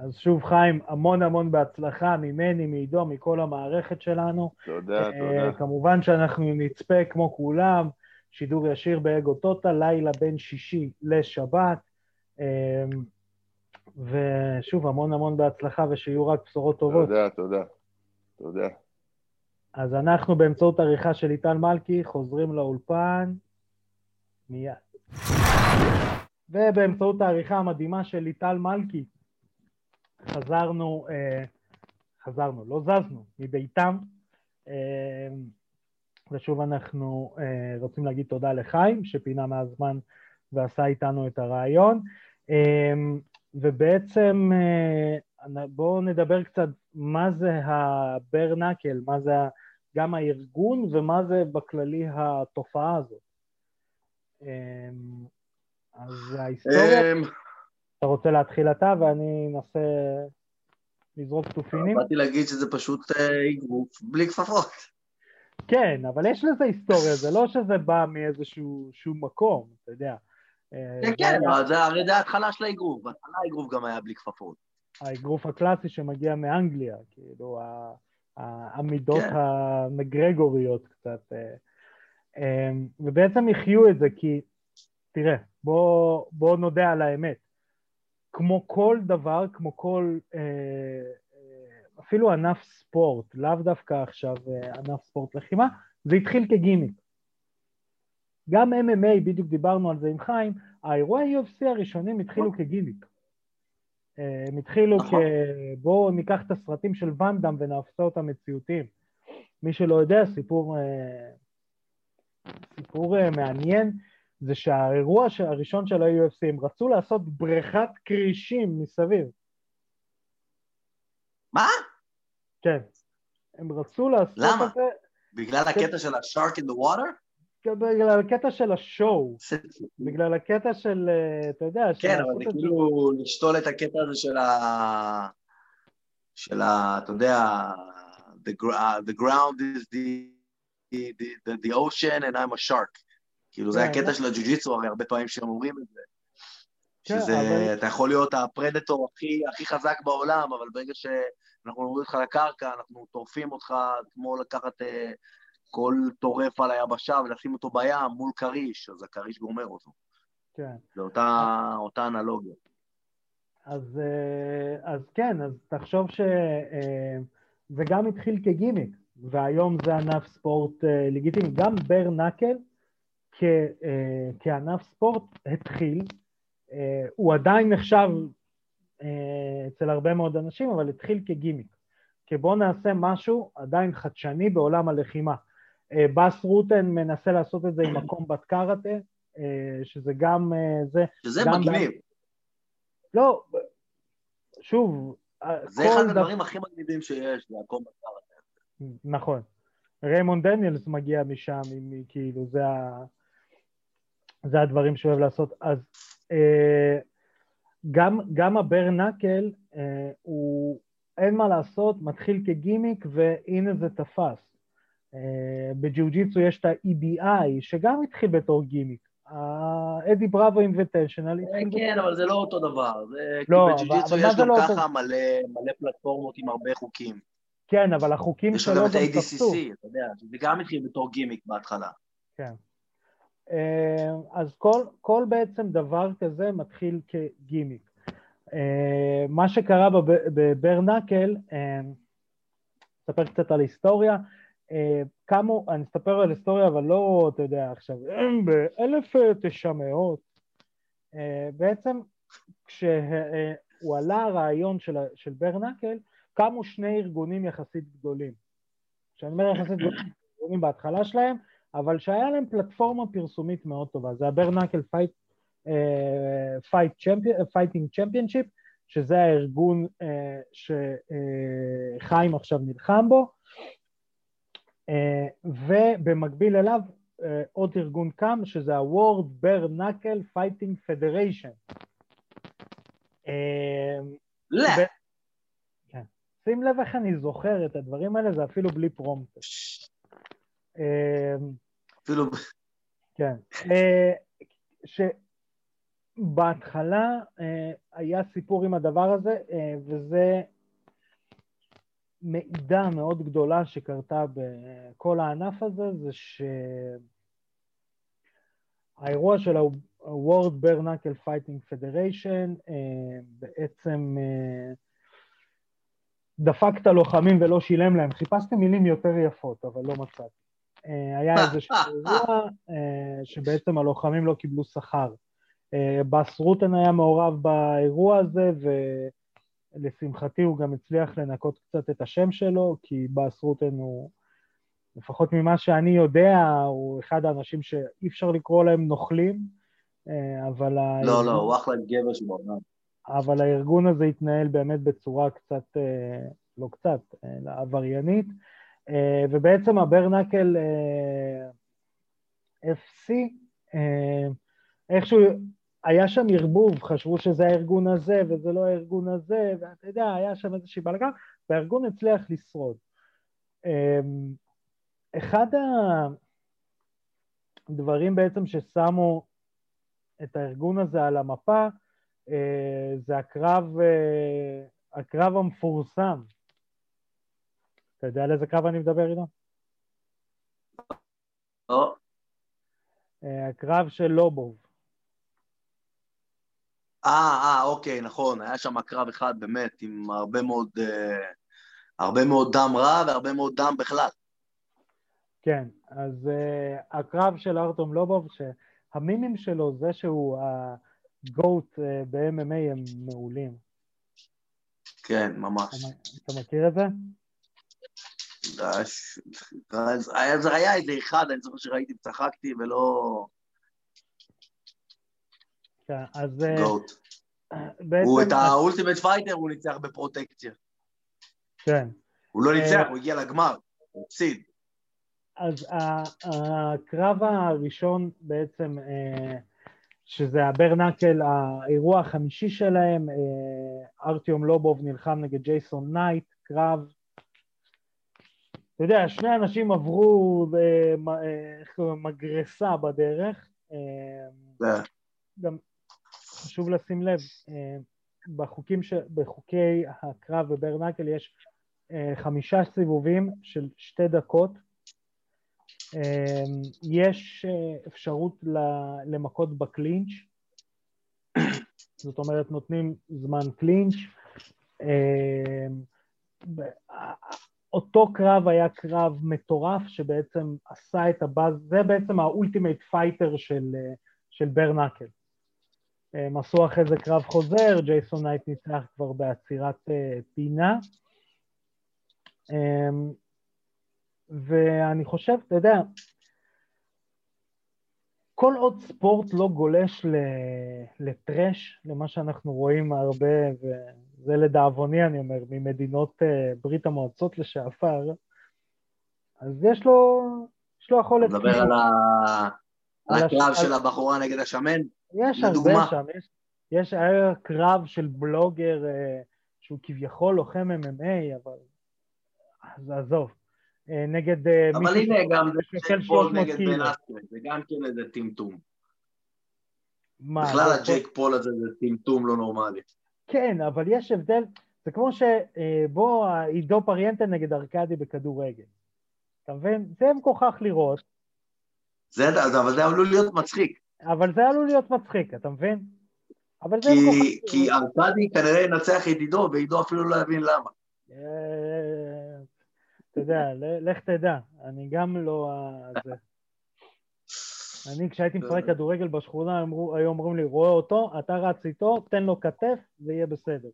אז שוב, חיים, המון המון בהצלחה ממני, מעידו, מכל המערכת שלנו. תודה, אה, תודה. כמובן שאנחנו נצפה כמו כולם, שידור ישיר באגו טוטה, לילה בין שישי לשבת. אה, ושוב, המון המון בהצלחה ושיהיו רק בשורות טובות. תודה, תודה. תודה. אז אנחנו באמצעות עריכה של ליטל מלכי חוזרים לאולפן מיד. ובאמצעות העריכה המדהימה של ליטל מלכי חזרנו, אה, חזרנו, לא זזנו, מביתם. אה, ושוב אנחנו אה, רוצים להגיד תודה לחיים שפינה מהזמן ועשה איתנו את הרעיון. ובעצם בואו נדבר קצת מה זה הברנקל, מה זה גם הארגון ומה זה בכללי התופעה הזאת. אז ההיסטוריה, אמ, אתה רוצה להתחיל אתה ואני אנסה לזרוק תופינים? באתי להגיד שזה פשוט אה, אגרוף בלי כפפות. כן, אבל יש לזה היסטוריה, זה לא שזה בא מאיזשהו שום מקום, אתה יודע. אה, כן, כן, זה הרי זה ההתחלה של האגרוף. בהתחלה האגרוף גם היה בלי כפפות. האגרוף הקלאסי שמגיע מאנגליה, כאילו העמידות כן. המגרגוריות קצת. אה. ובעצם יחיו את זה, כי תראה, בוא, בוא נודה על האמת. כמו כל דבר, כמו כל, אה, אה, אפילו ענף ספורט, לאו דווקא עכשיו אה, ענף ספורט לחימה, זה התחיל כגימיק. גם MMA, בדיוק דיברנו על זה עם חיים, האירועי UFC הראשונים התחילו כגימיק. הם התחילו נכון. כ... בואו ניקח את הסרטים של ואנדאם ונעשה אותם מציאותיים. מי שלא יודע, סיפור, סיפור מעניין, זה שהאירוע הראשון של ה-UFC, הם רצו לעשות בריכת כרישים מסביב. מה? כן. הם רצו לעשות למה? את זה... בגלל הקטע של ה-shark in the water? בגלל הקטע של השואו, בגלל הקטע של, אה, אתה יודע, כן, אבל זה. כאילו לשתול את הקטע הזה של ה... של ה... אתה יודע, the, the ground is the, the, the, the ocean and I'm a shark. כאילו זה כן, הקטע לא. של הג'ו-ג'יצו, הרי הרבה פעמים שהם אומרים את זה. כן, שזה, אבל- אתה יכול להיות הפרדטור הכי, הכי חזק בעולם, אבל ברגע שאנחנו נוריד אותך לקרקע, אנחנו טורפים אותך כמו לקחת אה, כל טורף על היבשה ולשים אותו בים מול כריש, אז הכריש גומר אותו. כן. זו אותה, אותה אנלוגיה. אז, אה, אז כן, אז תחשוב שזה גם התחיל כגימיק, והיום זה ענף ספורט אה, לגיטימי. גם בר נקל כ, אה, כענף ספורט התחיל, אה, הוא עדיין נחשב אה, אצל הרבה מאוד אנשים, אבל התחיל כגימיק. כי בואו נעשה משהו עדיין חדשני בעולם הלחימה. אה, בס רוטן מנסה לעשות את זה עם הקומבט קארטה, אה, שזה גם אה, זה, שזה גם מגניב. לא, שוב, זה כל אחד דבר- הדברים הכי מגניבים שיש, זה ה-combat קראטה. נכון. ריימונד דניאלס מגיע משם, כאילו, זה, ה... זה הדברים שהוא אוהב לעשות. אז אה, גם, גם ה-bare knuckle, אה, הוא, אין מה לעשות, מתחיל כגימיק, והנה זה תפס. אה, בג'יוג'יצו יש את ה-EBI, שגם התחיל בתור גימיק. ה-Eddie Bravo Invitational כן, אבל זה לא אותו דבר. כי לא, אבל מה יש גם לא ככה מלא פלטפורמות עם הרבה חוקים. כן, אבל החוקים יש שלו גם את גם תפסו. ה-ADCC, אתה יודע, זה גם התחיל בתור גימיק בהתחלה. כן. אה, אז כל, כל בעצם דבר כזה מתחיל כגימיק. אה, מה שקרה בב- בברנקל, אה, אספר קצת על היסטוריה, קמו, אני אספר על היסטוריה, אבל לא, אתה יודע, עכשיו, ב-1900, בעצם כשהוא עלה הרעיון של, של bare knuckle, קמו שני ארגונים יחסית גדולים. כשאני אומר יחסית גדולים, ארגונים בהתחלה שלהם, אבל שהיה להם פלטפורמה פרסומית מאוד טובה, זה ה-Bare Knuckle Fight, Fighting Championship, שזה הארגון אה, שחיים עכשיו נלחם בו, אה, ובמקביל אליו אה, עוד ארגון קם, שזה ה-World Bare Knuckle Fighting Federation. אה, לא. ו- כן. שים לב איך אני זוכר את הדברים האלה, זה אפילו בלי פרומפט. אה, אפילו... כן. אה, שבהתחלה אה, היה סיפור עם הדבר הזה, אה, וזה מעידה מאוד גדולה שקרתה בכל הענף הזה, זה שהאירוע של ה-World Bare Knuckle Fighting Federation בעצם דפק את הלוחמים ולא שילם להם. חיפשתי מילים יותר יפות, אבל לא מצאתי. אה, היה איזשהו אירוע אה, שבעצם הלוחמים לא קיבלו שכר. אה, בס רוטן היה מעורב באירוע הזה, ולשמחתי הוא גם הצליח לנקות קצת את השם שלו, כי בס רוטן הוא, לפחות ממה שאני יודע, הוא אחד האנשים שאי אפשר לקרוא להם נוכלים, אה, אבל... לא, הארגון- לא, הוא אחלה גבר שבעולם. אבל הארגון הזה התנהל באמת בצורה קצת, אה, לא קצת, אלא עבריינית, אה, ובעצם הברנקל אה, FC, אה, איכשהו היה שם ערבוב, חשבו שזה הארגון הזה וזה לא הארגון הזה, ואתה יודע, היה שם איזושהי בלגן, והארגון הצליח לשרוד. אה, אחד הדברים בעצם ששמו את הארגון הזה על המפה, אה, זה הקרב, אה, הקרב המפורסם. אתה יודע על איזה קרב אני מדבר, עידו? לא, אה, הקרב של לובוב. אה, אה, אוקיי, נכון, היה שם קרב אחד באמת עם הרבה מאוד, אה, הרבה מאוד דם רע והרבה מאוד דם בכלל. כן, אז uh, הקרב של ארטום לובוב, שהמימים שלו, זה שהוא הגוט uh, ב-MMA הם מעולים. כן, ממש. אתה, אתה מכיר את זה? זה היה איזה אחד, אני זוכר שראיתי, צחקתי ולא... כן, אז... GOAT. הוא את ה-Ultimate Fighter הוא ניצח בפרוטקציה. כן. הוא לא ניצח, הוא הגיע לגמר, הוא הפסיד. אז הקרב הראשון בעצם, שזה ה-bare knuckle, האירוע החמישי שלהם, ארטיום לובוב נלחם נגד ג'ייסון נייט, קרב אתה יודע, שני אנשים עברו מגרסה בדרך. גם חשוב לשים לב, בחוקים ש... בחוקי הקרב ב-bare knuckle יש חמישה סיבובים של שתי דקות. יש אפשרות למכות בקלינץ', זאת אומרת נותנים זמן קלינץ'. אותו קרב היה קרב מטורף שבעצם עשה את הבאז, זה בעצם ה-Ultimate Fighter של, של bare knuckle. הם עשו אחרי זה קרב חוזר, ג'ייסון נייט ניצח כבר בעצירת אה, פינה. אמ, ואני חושב, אתה יודע, כל עוד ספורט לא גולש ל-trash, למה שאנחנו רואים הרבה, וזה לדאבוני, אני אומר, ממדינות אה, ברית המועצות לשעבר, אז יש לו, יש לו יכולת... מדבר על, ה... על הקרב של הבחורה נגד השמן? יש הרבה שם, יש, יש היה קרב של בלוגר אה, שהוא כביכול לוחם MMA, אבל... אז עזוב. אה, נגד אבל הנה גם זה ג'ייק פול נגד בן אסטרי, זה גם כן איזה טמטום. בכלל הג'ייק פול הזה זה טמטום לא נורמלי. כן, אבל יש הבדל, זה כמו שבוא אה, עידו פריאנטה נגד ארקדי בכדורגל. אתה מבין? זה מגוחך לראות. זה, אבל זה עלול להיות מצחיק. אבל זה עלול להיות מצחיק, אתה מבין? אבל זה כי, כי ארקדי כנראה ינצח את עידו, ועידו אפילו לא יבין למה. אתה יודע, לך תדע, אני גם לא... אני, כשהייתי משחק כדורגל בשכונה, היו אומרים לי, רואה אותו, אתה רץ איתו, תן לו כתף, זה יהיה בסדר.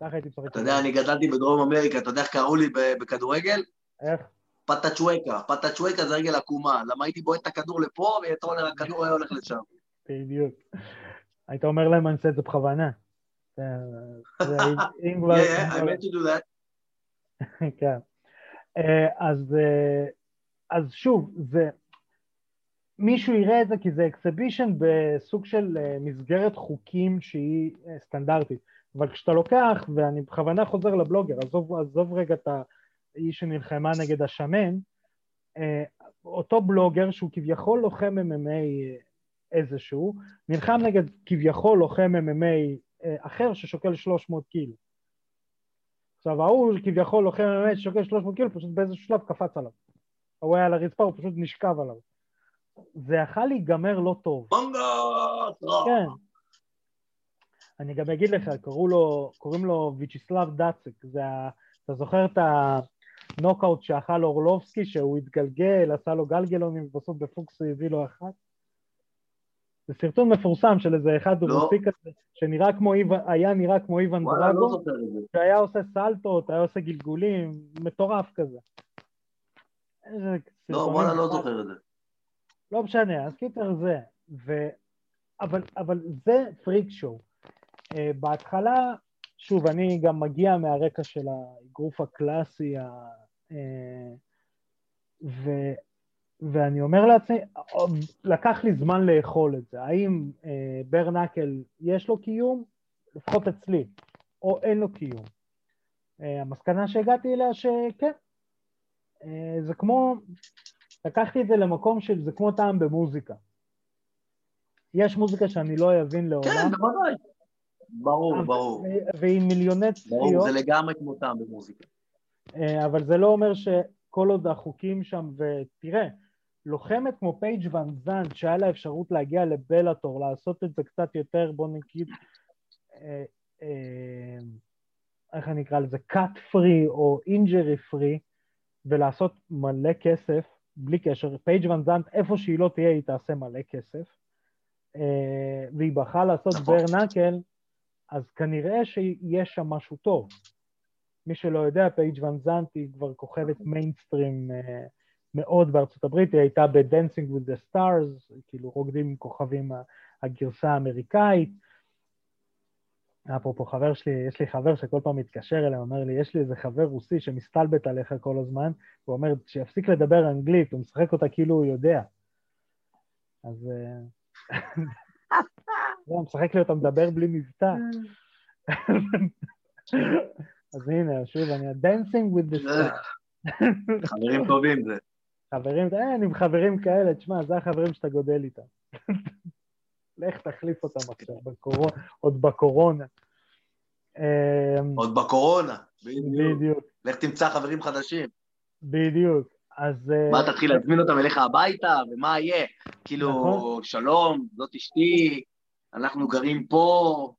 ככה הייתי משחק. אתה יודע, אני גדלתי בדרום אמריקה, אתה יודע איך קראו לי בכדורגל? איך? פטצ'ואקה. פטצ'ואקה זה רגל עקומה. למה הייתי בועט את הכדור לפה, והכדור היה הולך לשם. בדיוק. היית אומר להם, אני אעשה את זה בכוונה. זה. כן. אה, אה, אז שוב, זה, מישהו יראה את זה כי זה אקסבישן בסוג של אה, מסגרת חוקים שהיא סטנדרטית, אבל כשאתה לוקח, ואני בכוונה חוזר לבלוגר, עזוב, עזוב רגע את האיש שנלחמה נגד השמן, אותו בלוגר שהוא כביכול לוחם MMA איזשהו, נלחם נגד כביכול לוחם MMA אחר ששוקל 300 קילו. עכשיו ההוא כביכול לוחם באמת שוקל 300 קילו, פשוט באיזשהו שלב קפץ עליו. הוא היה על הרצפה, הוא פשוט נשכב עליו. זה יכל להיגמר לא טוב. כן. אני גם אגיד לך, לו, קוראים לו ויצ'יסלב דאצק, זה ה... אתה זוכר את הנוקאוט שאכל אורלובסקי, שהוא התגלגל, עשה לו גלגלונים, ובסוף בפוקס הוא הביא לו אחת? זה סרטון מפורסם של איזה אחד לא. רוסי כזה, שנראה כמו איוון, היה נראה כמו איוון לא דרגו, שהיה עושה סלטות, היה עושה גלגולים, מטורף כזה. לא, וואלה, לא זוכר את זה. לא משנה, אז קיצר זה. ו... אבל, אבל זה פריק שואו. Uh, בהתחלה, שוב, אני גם מגיע מהרקע של האגרוף הקלאסי, ה... uh, ו... ואני אומר לעצמי, לקח לי זמן לאכול את זה. האם אה, ברנקל יש לו קיום? לפחות אצלי. או אין לו קיום. אה, המסקנה שהגעתי אליה שכן. אה, זה כמו, לקחתי את זה למקום של, זה כמו טעם במוזיקה. יש מוזיקה שאני לא אבין לעולם. כן, בוודאי. ברור, ברור. ועם מיליוני צפיות. ברור, זה לגמרי כמו טעם במוזיקה. אה, אבל זה לא אומר שכל עוד החוקים שם, ותראה, לוחמת כמו פייג' ון זנט, שהיה לה אפשרות להגיע לבלאטור, לעשות את זה קצת יותר, בוא נגיד, אה, אה, איך אני אקרא לזה, cut free או injury free, ולעשות מלא כסף, בלי קשר, פייג' ון זנט, איפה שהיא לא תהיה, היא תעשה מלא כסף, אה, והיא בחרה לעשות נכון. bare knuckle, אז כנראה שיש שם משהו טוב. מי שלא יודע, פייג' ון זנט היא כבר כוכבת מיינסטרים אה, מאוד בארצות הברית, היא הייתה ב-Dancing with the Stars, כאילו רוקדים עם כוכבים הגרסה האמריקאית. אפרופו חבר שלי, יש לי חבר שכל פעם מתקשר אליי, אומר לי, יש לי איזה חבר רוסי שמסתלבט עליך כל הזמן, הוא אומר, שיפסיק לדבר אנגלית, הוא משחק אותה כאילו הוא יודע. אז... אה, (laughs) לא, משחק לי אותה מדבר בלי מבטא. (laughs) אז הנה, שוב, אני ה-Dancing with the Stars. (laughs) חברים טובים זה. חברים, אין, עם חברים כאלה, תשמע, זה החברים שאתה גודל איתם. לך תחליף אותם עכשיו, בקורונה, עוד בקורונה. אמ, עוד בקורונה, בדיוק. בדיוק, לך תמצא חברים חדשים. בדיוק. אז... אה, מה, תתחיל להזמין אותם אליך הביתה, ומה יהיה? כאילו, נכון. שלום, זאת אשתי, אנחנו גרים פה,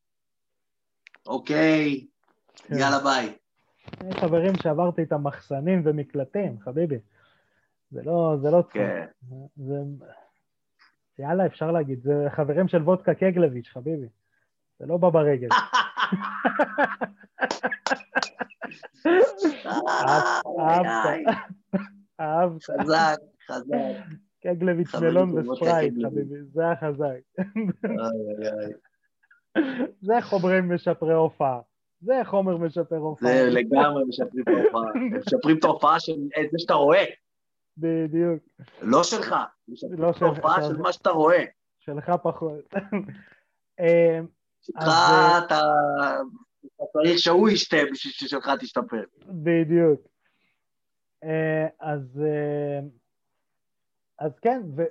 אוקיי, כן. יאללה ביי. יש חברים שעברתי איתם מחסנים ומקלטים, חביבי. זה לא, זה לא. כן. זה... יאללה, אפשר להגיד, זה חברים של וודקה קגלביץ', חביבי. זה לא בא ברגל. אהבת, אהבת. חזק, חזק. קגלביץ' מלון וספרייט. חביבי, זה החזק. זה חומרים משפרי הופעה. זה חומר משפר הופעה. זה לגמרי משפרים את ההופעה. משפרים את ההופעה של זה שאתה רואה, בדיוק. לא שלך. לא את ההופעה שלך. של מה שאתה רואה. שלך פחות. (laughs) אה, שלך אז, אה, אתה אתה צריך שהוא ישתה בשביל ששלך תשתפר. בדיוק. אה, אז, אה, אז כן, ו,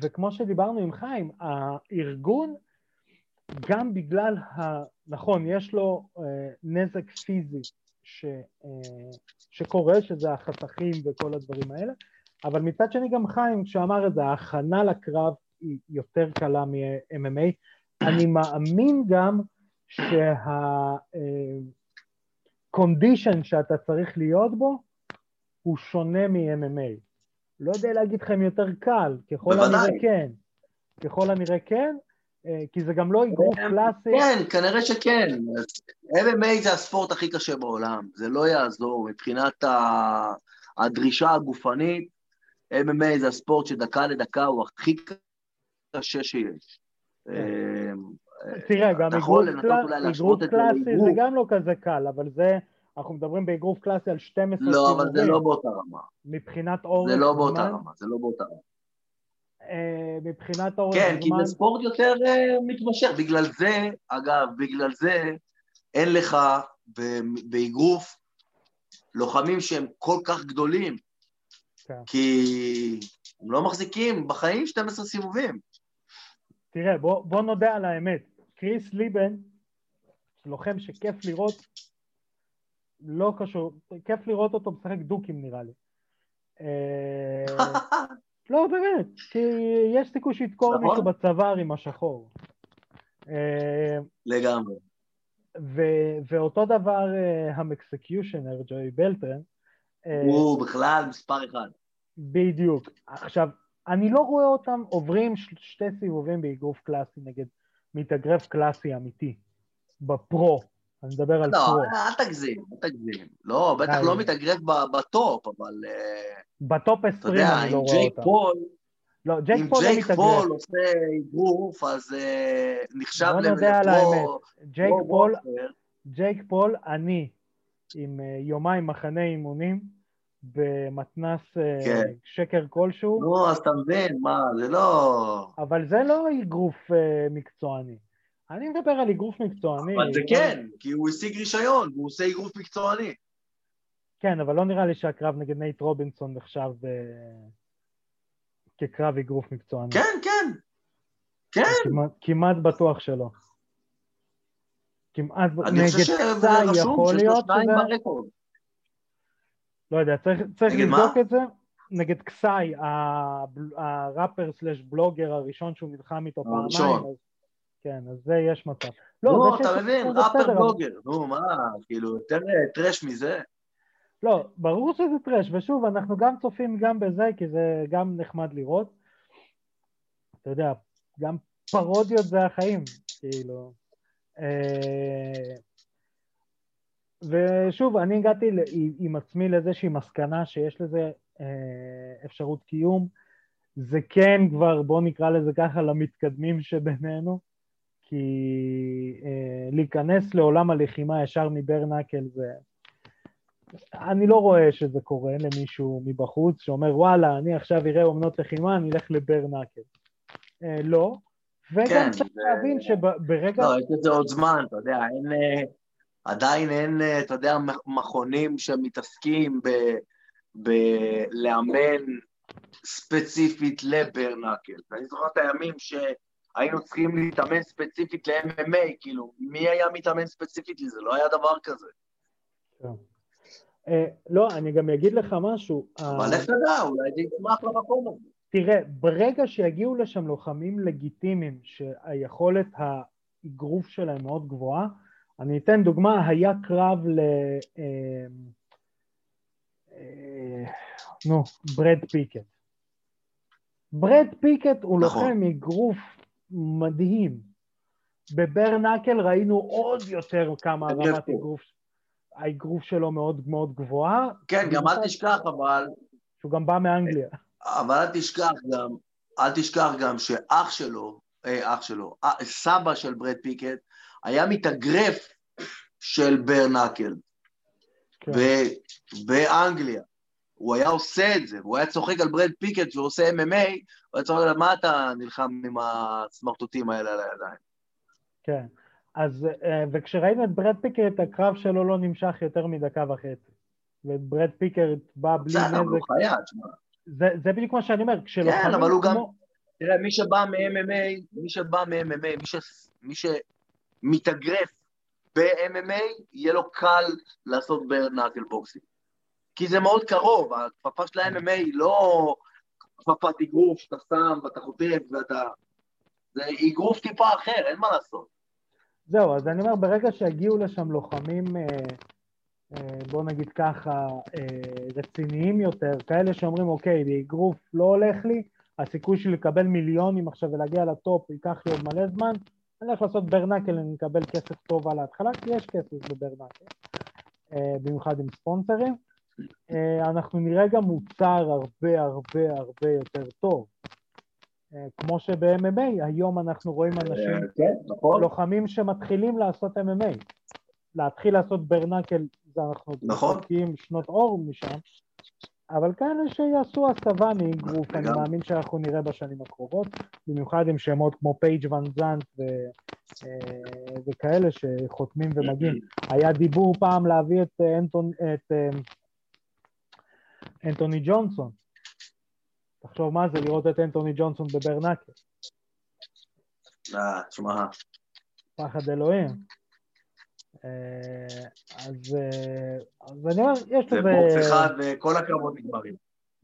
וכמו שדיברנו עם חיים, הארגון, גם בגלל, ה, נכון, יש לו אה, נזק פיזי ש, אה, שקורה, שזה החתכים וכל הדברים האלה, אבל מצד שני גם חיים, כשאמר את זה, ההכנה לקרב היא יותר קלה מ-MMA. אני מאמין גם שה-condition שאתה צריך להיות בו הוא שונה מ-MMA. לא יודע להגיד לך אם יותר קל, ככל בוודאי. הנראה כן. ככל הנראה כן, אה, כי זה גם לא אגרוף קלאסי. כן, כנראה שכן. MMA זה הספורט הכי קשה בעולם, זה לא יעזור. מבחינת הדרישה הגופנית, MMA זה הספורט שדקה לדקה הוא הכי קשה שיש. אה, תראה, גם אתה יכול אגרוף קלאסי, זה. גם לא כזה קל, אבל זה, אנחנו מדברים באגרוף קלאסי על 12 לא, אבל זה סיבובים. לא באותה רמה. מבחינת אורך זה לא באותה רמה, זה לא באותה רמה. אה, מבחינת אורך כן, כי זה ספורט יותר אה, מתמשך. בגלל זה, אגב, בגלל זה אין לך באגרוף לוחמים שהם כל כך גדולים, כן. כי הם לא מחזיקים בחיים 12 סיבובים. תראה, בוא, בוא נודה על האמת, קריס ליבן, לוחם שכיף לראות, לא קשור, כיף לראות אותו משחק דוקים נראה לי. אה, (laughs) לא, באמת, כי יש סיכוי שידקור נכון. מישהו בצוואר עם השחור. אה, לגמרי. ו- ואותו דבר אה, המקסקיושנר, ג'וי בלטרן, הוא בכלל מספר אחד. בדיוק. עכשיו, אני לא רואה אותם עוברים שתי סיבובים באגרוף קלאסי נגד מתאגרף קלאסי אמיתי, ב-pro, אני מדבר על לא, pro. אל תגזים, אל תגזים. לא, בטח. לא מתאגרף ב- ב-top, אבל אה, בטופ אתה 20 יודע, אני אם לא רואה ג'ייק אותם. לא, אם ג'ייק פול לא ג'ייק מתאגרף. פול עושה אגרוף, אז אה, נחשב בוא ל- נודה על ל-pro. האמת. ג'ייק פול. ג'ייק פול, אני, עם אה, יומיים מחנה אימונים, במתנס אה, כן. שקר כלשהו, נו, אז אתה מבין, מה, זה לא... אבל זה לא אגרוף אה, מקצועני. אני מדבר על אגרוף מקצועני. אבל זה כן, כי הוא השיג רישיון, והוא עושה אגרוף מקצועני. כן, אבל לא נראה לי שהקרב נגד נייט רובינסון נחשב אה, כקרב אגרוף מקצועני. כן, כן. כן, כמעט, כמעט בטוח שלא. כמעט, אני חושב נגד שזה סאי רשום יכול שיש לו להיות שניים. ב-record. לא יודע, צריך, צריך לבדוק מה? את זה. נגד קסאי, הראפר סלאש בלוגר הראשון שהוא נלחם איתו פעמיים, הראשון. אז כן, אז זה יש מצב. לא, זה אתה מבין, ראפר בלוגר, נו, מה, כאילו, יותר אה, טרש מזה. לא, ברור שזה טרש, ושוב, אנחנו גם צופים גם בזה, כי זה גם נחמד לראות. אתה יודע, גם פרודיות זה החיים, כאילו. אה, ושוב, אני הגעתי ל- עם עצמי לאיזושהי מסקנה שיש לזה אה, אפשרות קיום. זה כן כבר, בוא נקרא לזה ככה, למתקדמים שבינינו, כי אה, להיכנס לעולם הלחימה ישר מברנקל זה... אני לא רואה שזה קורה למישהו מבחוץ שאומר, וואלה, אני עכשיו אראה אומנות לחימה, אני אלך לברנקל. אה, לא. וגם כן, צריך זה- להבין שברגע... לא, יש לזה עוד זמן, אתה יודע, אין... עדיין אין, אה, אתה יודע, מכונים שמתעסקים. בלאמן ספציפית לברנקל. אני זוכר את הימים שהיינו צריכים להתאמן ספציפית ל-MMA, כאילו, מי היה מתאמן ספציפית לזה? לא היה דבר כזה. אה, לא, אני גם אגיד לך משהו. אבל אה, לך תדע, אולי זה יצמח למקום הזה. תראה, ברגע שיגיעו לשם לוחמים לגיטימיים שהיכולת האגרוף שלהם מאוד גבוהה, אני אתן דוגמה, היה קרב ל... אה, אה, נו, ברד פיקט. ברד פיקט הוא נכון. לוחם אגרוף מדהים. בברנקל ראינו עוד יותר כמה רמת. אגרוף, האגרוף שלו מאוד מאוד גבוהה, כן, גם אל תשכח, אבל, שהוא גם בא מאנגליה. אבל אל תשכח גם, אל תשכח גם שאח שלו, אה, אח שלו, סבא של ברד פיקט, היה מתאגרף של bare knuckle. כן. באנגליה. הוא היה עושה את זה, והוא היה צוחק על ברד פיקט ועושה MMA, הוא היה צוחק על מה אתה נלחם עם הסמרטוטים האלה על הידיים. כן. אז, אה, וכשראינו את ברד פיקט, הקרב שלו לא נמשך יותר מדקה וחצי. וברד פיקט בא בלי בסדר, אבל הוא נזק. חיה, תשמע. זה, זה בדיוק מה שאני אומר, כשלוחמים כן, אבל הוא גם-. תראה, מי שבא מ-MMA, מי שבא מ-MMA, מי, ש... מי שמתאגרף ב-MMA, יהיה לו קל לעשות bare knuckle boxing. כי זה מאוד קרוב, הכפפה של ה-MMA היא לא כפפת אגרוף שאתה שם ואתה חוטף ואתה... זה אגרוף טיפה אחר, אין מה לעשות. זהו, אז אני אומר, ברגע שיגיעו לשם לוחמים, אה, אה, בוא נגיד ככה, אה, רציניים יותר, כאלה שאומרים, אוקיי, באגרוף לא הולך לי, הסיכוי שלי לקבל מיליונים עכשיו ולהגיע לטופ ייקח לי עוד מלא זמן, אני הולך לעשות ברנקל, אני אקבל כסף טוב על ההתחלה, כי יש כסף בברנקל, אה, במיוחד עם ספונסרים. אה, אנחנו נראה גם מוצר הרבה הרבה הרבה יותר טוב. אה, כמו שב-MMA, היום אנחנו רואים אנשים כן, נכון. לוחמים שמתחילים לעשות MMA. להתחיל לעשות ברנקל, זה אנחנו נכון. שנות אור משם, אבל כאלה שיעשו הסבה מאגרוף, אני. מאמין שאנחנו נראה בשנים הקרובות, במיוחד עם שמות כמו פייג' ון זנט ו, אה, וכאלה שחותמים ומגיעים. היה דיבור פעם להביא את אה, אנטון, את אה, אנטוני ג'ונסון. תחשוב מה זה לראות את אנטוני ג'ונסון בברנקל, אה, תשמע, פחד אלוהים. אה, אז, אה, אז אני אומר, יש זה לזה... בוקס אחד וכל הקרבות נגמרים.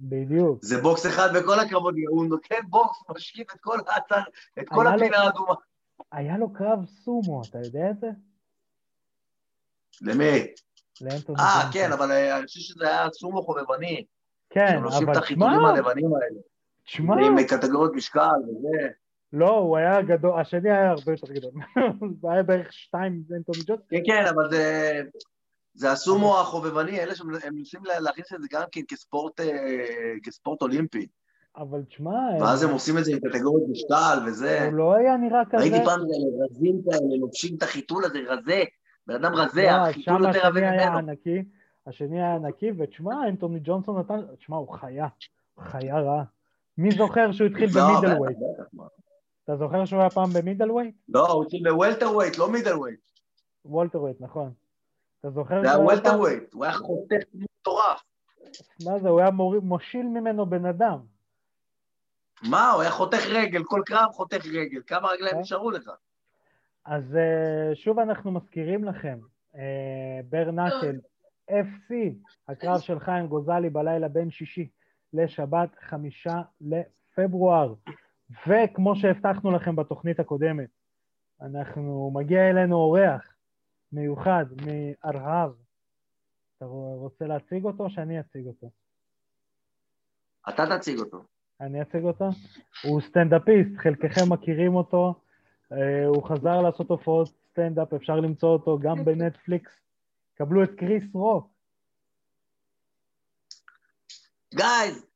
בדיוק. זה בוקס אחד וכל הקרבות. הוא נותן בוקס, משקיף את כל האתר, את כל הפינה האדומה. היה לו קרב סומו, אתה יודע את זה? למי? לאנטוני אה. כן, אבל אה, אני חושב שזה היה סומו חובבני. כן, שהם עושים את אבל החיתולים תשמע, הלבנים האלה. תשמע, עם קטגוריות משקל וזה. לא, הוא היה גדול, השני היה הרבה יותר גדול. (laughs) הוא היה בערך שתיים אנטוני ג'ונסון. כן, כן, אבל זה... זה הסומו החובבני, אלה שהם הם מנסים לה- להכניס את זה גם כן כספורט, אה, כספורט אולימפי. אבל תשמע, ואז הם עושים את זה עם קטגוריות משקל וזה. הוא לא היה נראה כזה. ראיתי פעם כאלה רזים כאלה, לובשים את החיתול הזה, רזה. בן אדם רזה, לא, החיתול יותר השני רזה היה ממנו. ענקי, השני היה ענקי, ותשמע, אנטוני ג'ונסון נתן, תשמע, הוא חיה, חיה רעה. מי זוכר שהוא התחיל לא, אתה זוכר שהוא היה פעם ב-middleweight? לא, הוא התחיל ב-welterweight, לא middleweight. welterweight, נכון. אתה זוכר זה היה שהוא היה welter פעם... weight, הוא היה חותך מטורף. מה זה, הוא היה מוריד- מושיל ממנו בן אדם. מה, הוא היה חותך רגל, כל קרב חותך רגל. כמה רגליים אה? נשארו לך? אז אה, שוב אנחנו מזכירים לכם, אה, ברנקל, FC, הקרב של חיים גוזלי בלילה בין שישי לשבת חמישה לפברואר. וכמו שהבטחנו לכם בתוכנית הקודמת, אנחנו, מגיע אלינו אורח מיוחד מארהב. אתה רוצה להציג אותו או שאני אציג אותו? אתה תציג אותו. אני אציג אותו? הוא סטנדאפיסט, חלקכם מכירים אותו, אה, הוא חזר לעשות הופעות סטנדאפ, אפשר למצוא אותו גם בנטפליקס. קבלו את קריס רוק. Guys,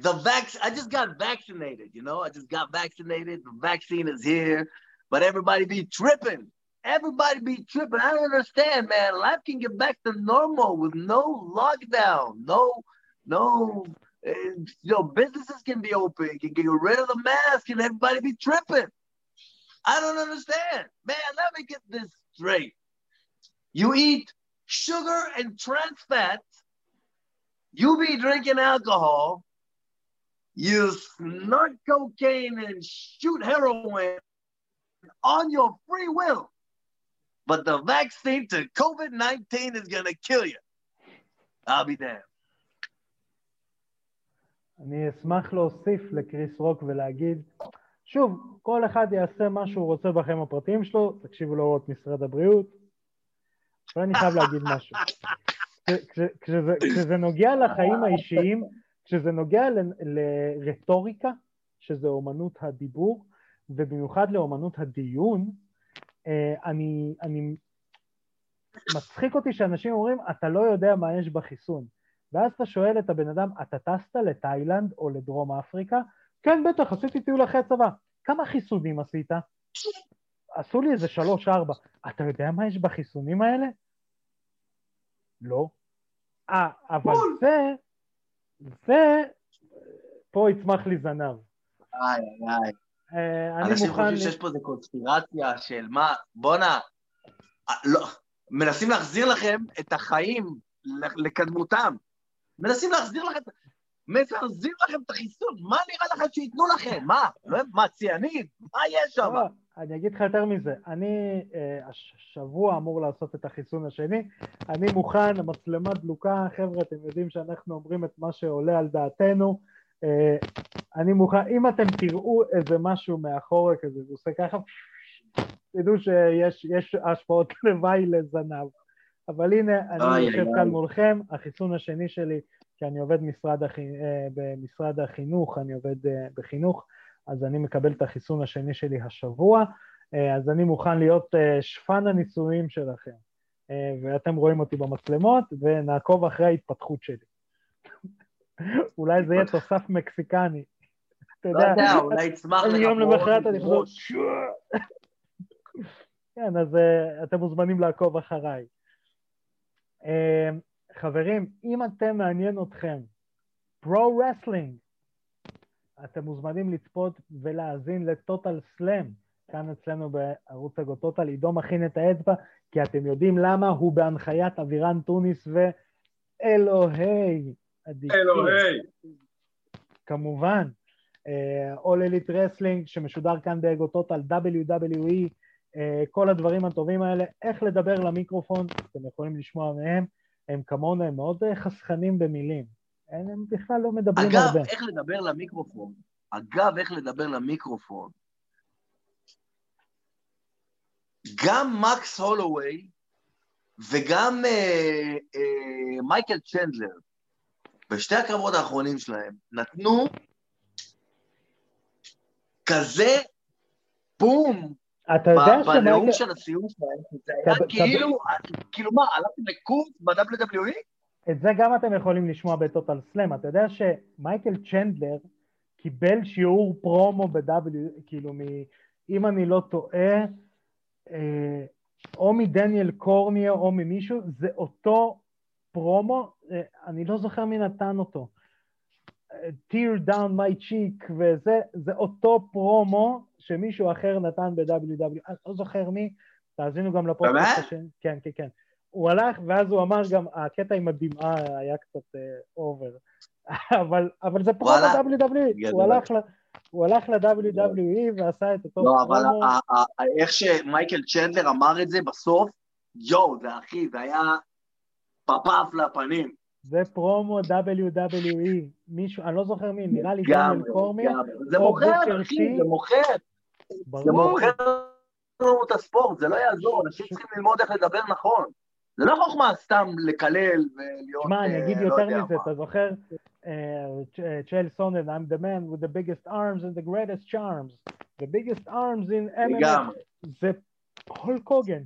the vac I just got vaccinated, you know, I just got vaccinated. The vaccine is here, but everybody be tripping. Everybody be tripping. I don't understand, man. Life can get back to normal with no lockdown, no, no and, you know, businesses can be open, you can get rid of the mask, and everybody be tripping. I don't understand. Man, let me get this straight. You eat sugar and trans fats, you be drinking alcohol, you snort cocaine and shoot heroin on your free will. But the vaccine to COVID 19 is going to kill you. I'll be damned. אני אשמח להוסיף לקריס רוק ולהגיד, שוב, כל אחד יעשה מה שהוא רוצה בחיים הפרטיים שלו, תקשיבו להוראות משרד הבריאות, אבל אני חייב להגיד משהו. כשזה, כשזה נוגע לחיים האישיים, כשזה נוגע לרטוריקה, שזה אומנות הדיבור, ובמיוחד לאומנות הדיון, אה, אני, אני, מצחיק אותי שאנשים אומרים, אתה לא יודע מה יש בחיסון. ואז אתה שואל את הבן אדם, אתה טסת לתאילנד או לדרום אפריקה? כן, בטח, עשיתי טיול אחרי צבא. כמה חיסונים עשית? עשו לי איזה שלוש-ארבע. אתה יודע מה יש בחיסונים האלה? לא. אה, אבל זה, זה, פה יצמח לי זנב. איי, איי. אה, אנשים חושבים שיש פה איזה קונספירציה של מה, בואנה, אה, לא, מנסים להחזיר לכם את החיים לקדמותם. מנסים להחזיר לכם, מזרזים לכם את החיסון, מה נראה לכם שייתנו לכם? מה? לא, מה, ציאנית? מה יש שם? אני אגיד לך יותר מזה, אני אה, השבוע אמור לעשות את החיסון השני, אני מוכן, המצלמה דלוקה, חבר'ה, אתם יודעים שאנחנו אומרים את מה שעולה על דעתנו, אה, אני מוכן, אם אתם תראו איזה משהו מאחורה כזה, זה עושה ככה, תדעו שיש השפעות לוואי לזנב. אבל הנה, אני יושב כאן מולכם, החיסון השני שלי, כי אני עובד משרד. אה, במשרד החינוך, אני עובד בחינוך, אז אני מקבל את החיסון השני שלי השבוע, אה, אז אני מוכן להיות שפן הניסויים שלכם. ואתם רואים אותי במצלמות, ונעקוב אחרי ההתפתחות שלי. (laughs) אולי זה יהיה תוסף מקסיקני. אתה יודע, לא יודע, אולי יצמח לך יום למחרת אני חושב... (laughs) כן, אז אתם מוזמנים לעקוב אחריי. חברים, אם אתם מעניין אתכם pro wrestling, אתם מוזמנים לצפות ולהאזין ל-Total Slam, כאן אצלנו בערוץ הגוטוטל, עידו מכין את האצבע, כי אתם יודעים למה הוא בהנחיית אבירן טוניס ואלוהי אלוהי. כמובן, All Elite Wrestling שמשודר כאן באגוטוטל, WWE, אה, כל הדברים הטובים האלה, איך לדבר למיקרופון, אתם יכולים לשמוע מהם, הם כמונו, הם מאוד אה, חסכנים במילים. הם בכלל לא מדברים אגב, הרבה. אגב, איך לדבר למיקרופון, אגב, איך לדבר למיקרופון, גם מקס הולווי וגם אה, אה, מייקל צ'נדלר, בשתי הקרבות האחרונים שלהם, נתנו כזה בום אתה יודע שמייקל... בנאום של הסיום שלהם, זה היה כאילו, כאילו מה, הלכתם לקורס ב-WWE? את זה גם אתם יכולים לשמוע בטוטל סלאם. אתה יודע שמייקל צ'נדלר קיבל שיעור פרומו ב-W, כאילו, מ, אם אני לא טועה, אה, או מדניאל קורניה או ממישהו, זה אותו פרומו, אה, אני לא זוכר מי נתן אותו. tear down my cheek וזה, זה אותו פרומו שמישהו אחר נתן ב-WWE, אני לא זוכר מי, תאזינו גם לפודקאסט השני, כן, כן, כן. הוא הלך, ואז הוא אמר גם, הקטע עם הדמעה היה קצת over, אה, (laughs) אבל, אבל זה פרומו ב-WWE, הוא הלך ל... הוא הלך ל-WWE ועשה את אותו לא, אבל איך שמייקל צ'נדלר אמר את זה בסוף, יואו, זה אחי, זה היה פפף לפנים. זה פרומו WWE, מישהו, אני לא זוכר מי, נראה לי גם, קורמי. זה מוכר, אחי. זה מוכר. זה. מוכר לנו את הספורט, זה לא יעזור, אנשים צריכים ללמוד איך לדבר נכון. זה לא חוכמה סתם לקלל ולהיות... שמע, אני אה, אגיד לא יותר מזה. אתה זוכר? אה, צ'אל סונן, I'm the man with the biggest arms and the greatest charms. The biggest arms in MMA. זה הולק הוגן.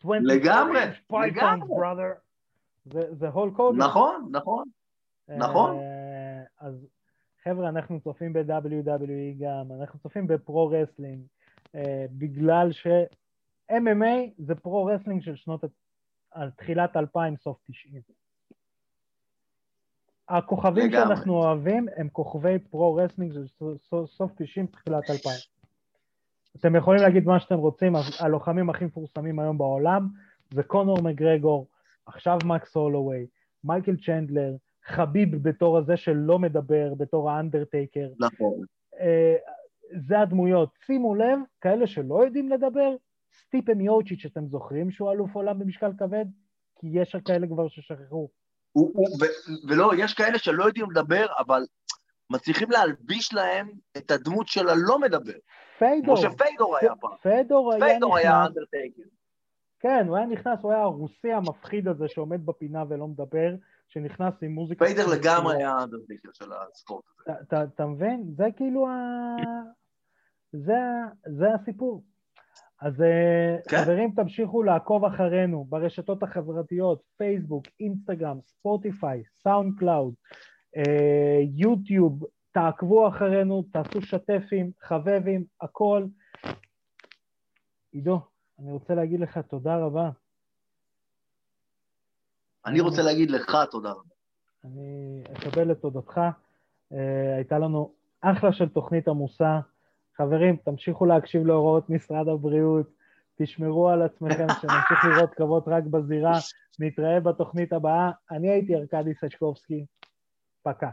20 לגמרי, לגמרי. זה- הולק הוגן. נכון, נכון. נכון. אה, אז חבר'ה, אנחנו צופים ב-WWE גם, אנחנו צופים בפרו-רסלינג, אה, בגלל ש-MMA זה פרו-רסלינג של שנות, אה, תחילת 2000, סוף 90. הכוכבים לגמרי. שאנחנו אוהבים הם כוכבי פרו-רסלינג של סוף 90, תחילת 2000. אתם יכולים להגיד מה שאתם רוצים, הלוחמים הכי מפורסמים היום בעולם זה קונור מגרגור, עכשיו מקס הולווי, מייקל צ'נדלר, חביב בתור הזה שלא מדבר, בתור האנדרטייקר. נכון. אה, זה הדמויות. שימו לב, כאלה שלא יודעים לדבר, סטיפה מיוצ'יץ', אתם זוכרים שהוא אלוף עולם במשקל כבד? כי יש כאלה כבר ששכחו. הוא- הוא- ו- ולא, יש כאלה שלא יודעים לדבר, אבל מצליחים להלביש להם את הדמות של הלא מדבר. פיידור, כמו שפיידור היה פעם. פיידור היה פיידור היה נכנס, אנדרטייקר. כן, הוא היה נכנס, הוא היה הרוסי המפחיד הזה שעומד בפינה ולא מדבר, שנכנס עם מוזיקה. פיידר לגמרי היה האנדרטייקר של הספורט הזה. אתה- מבין? זה כאילו ה... זה, זה הסיפור. אז אה, כן. חברים, תמשיכו לעקוב אחרינו ברשתות החברתיות, פייסבוק, אינסטגרם, ספוטיפיי, סאונד קלאוד, אה, יוטיוב, תעקבו אחרינו, תעשו שתפים, חבבים, הכל. עידו, אני רוצה להגיד לך תודה רבה. אני רוצה להגיד לך תודה רבה. אני אקבל את תודתך. אה, הייתה לנו אחלה של תוכנית עמוסה. חברים, תמשיכו להקשיב להוראות משרד הבריאות, תשמרו על עצמכם, (laughs) שנמשיך לראות קרבות רק בזירה, נתראה בתוכנית הבאה. אני הייתי ארכדי סצ'קובסקי, פקע.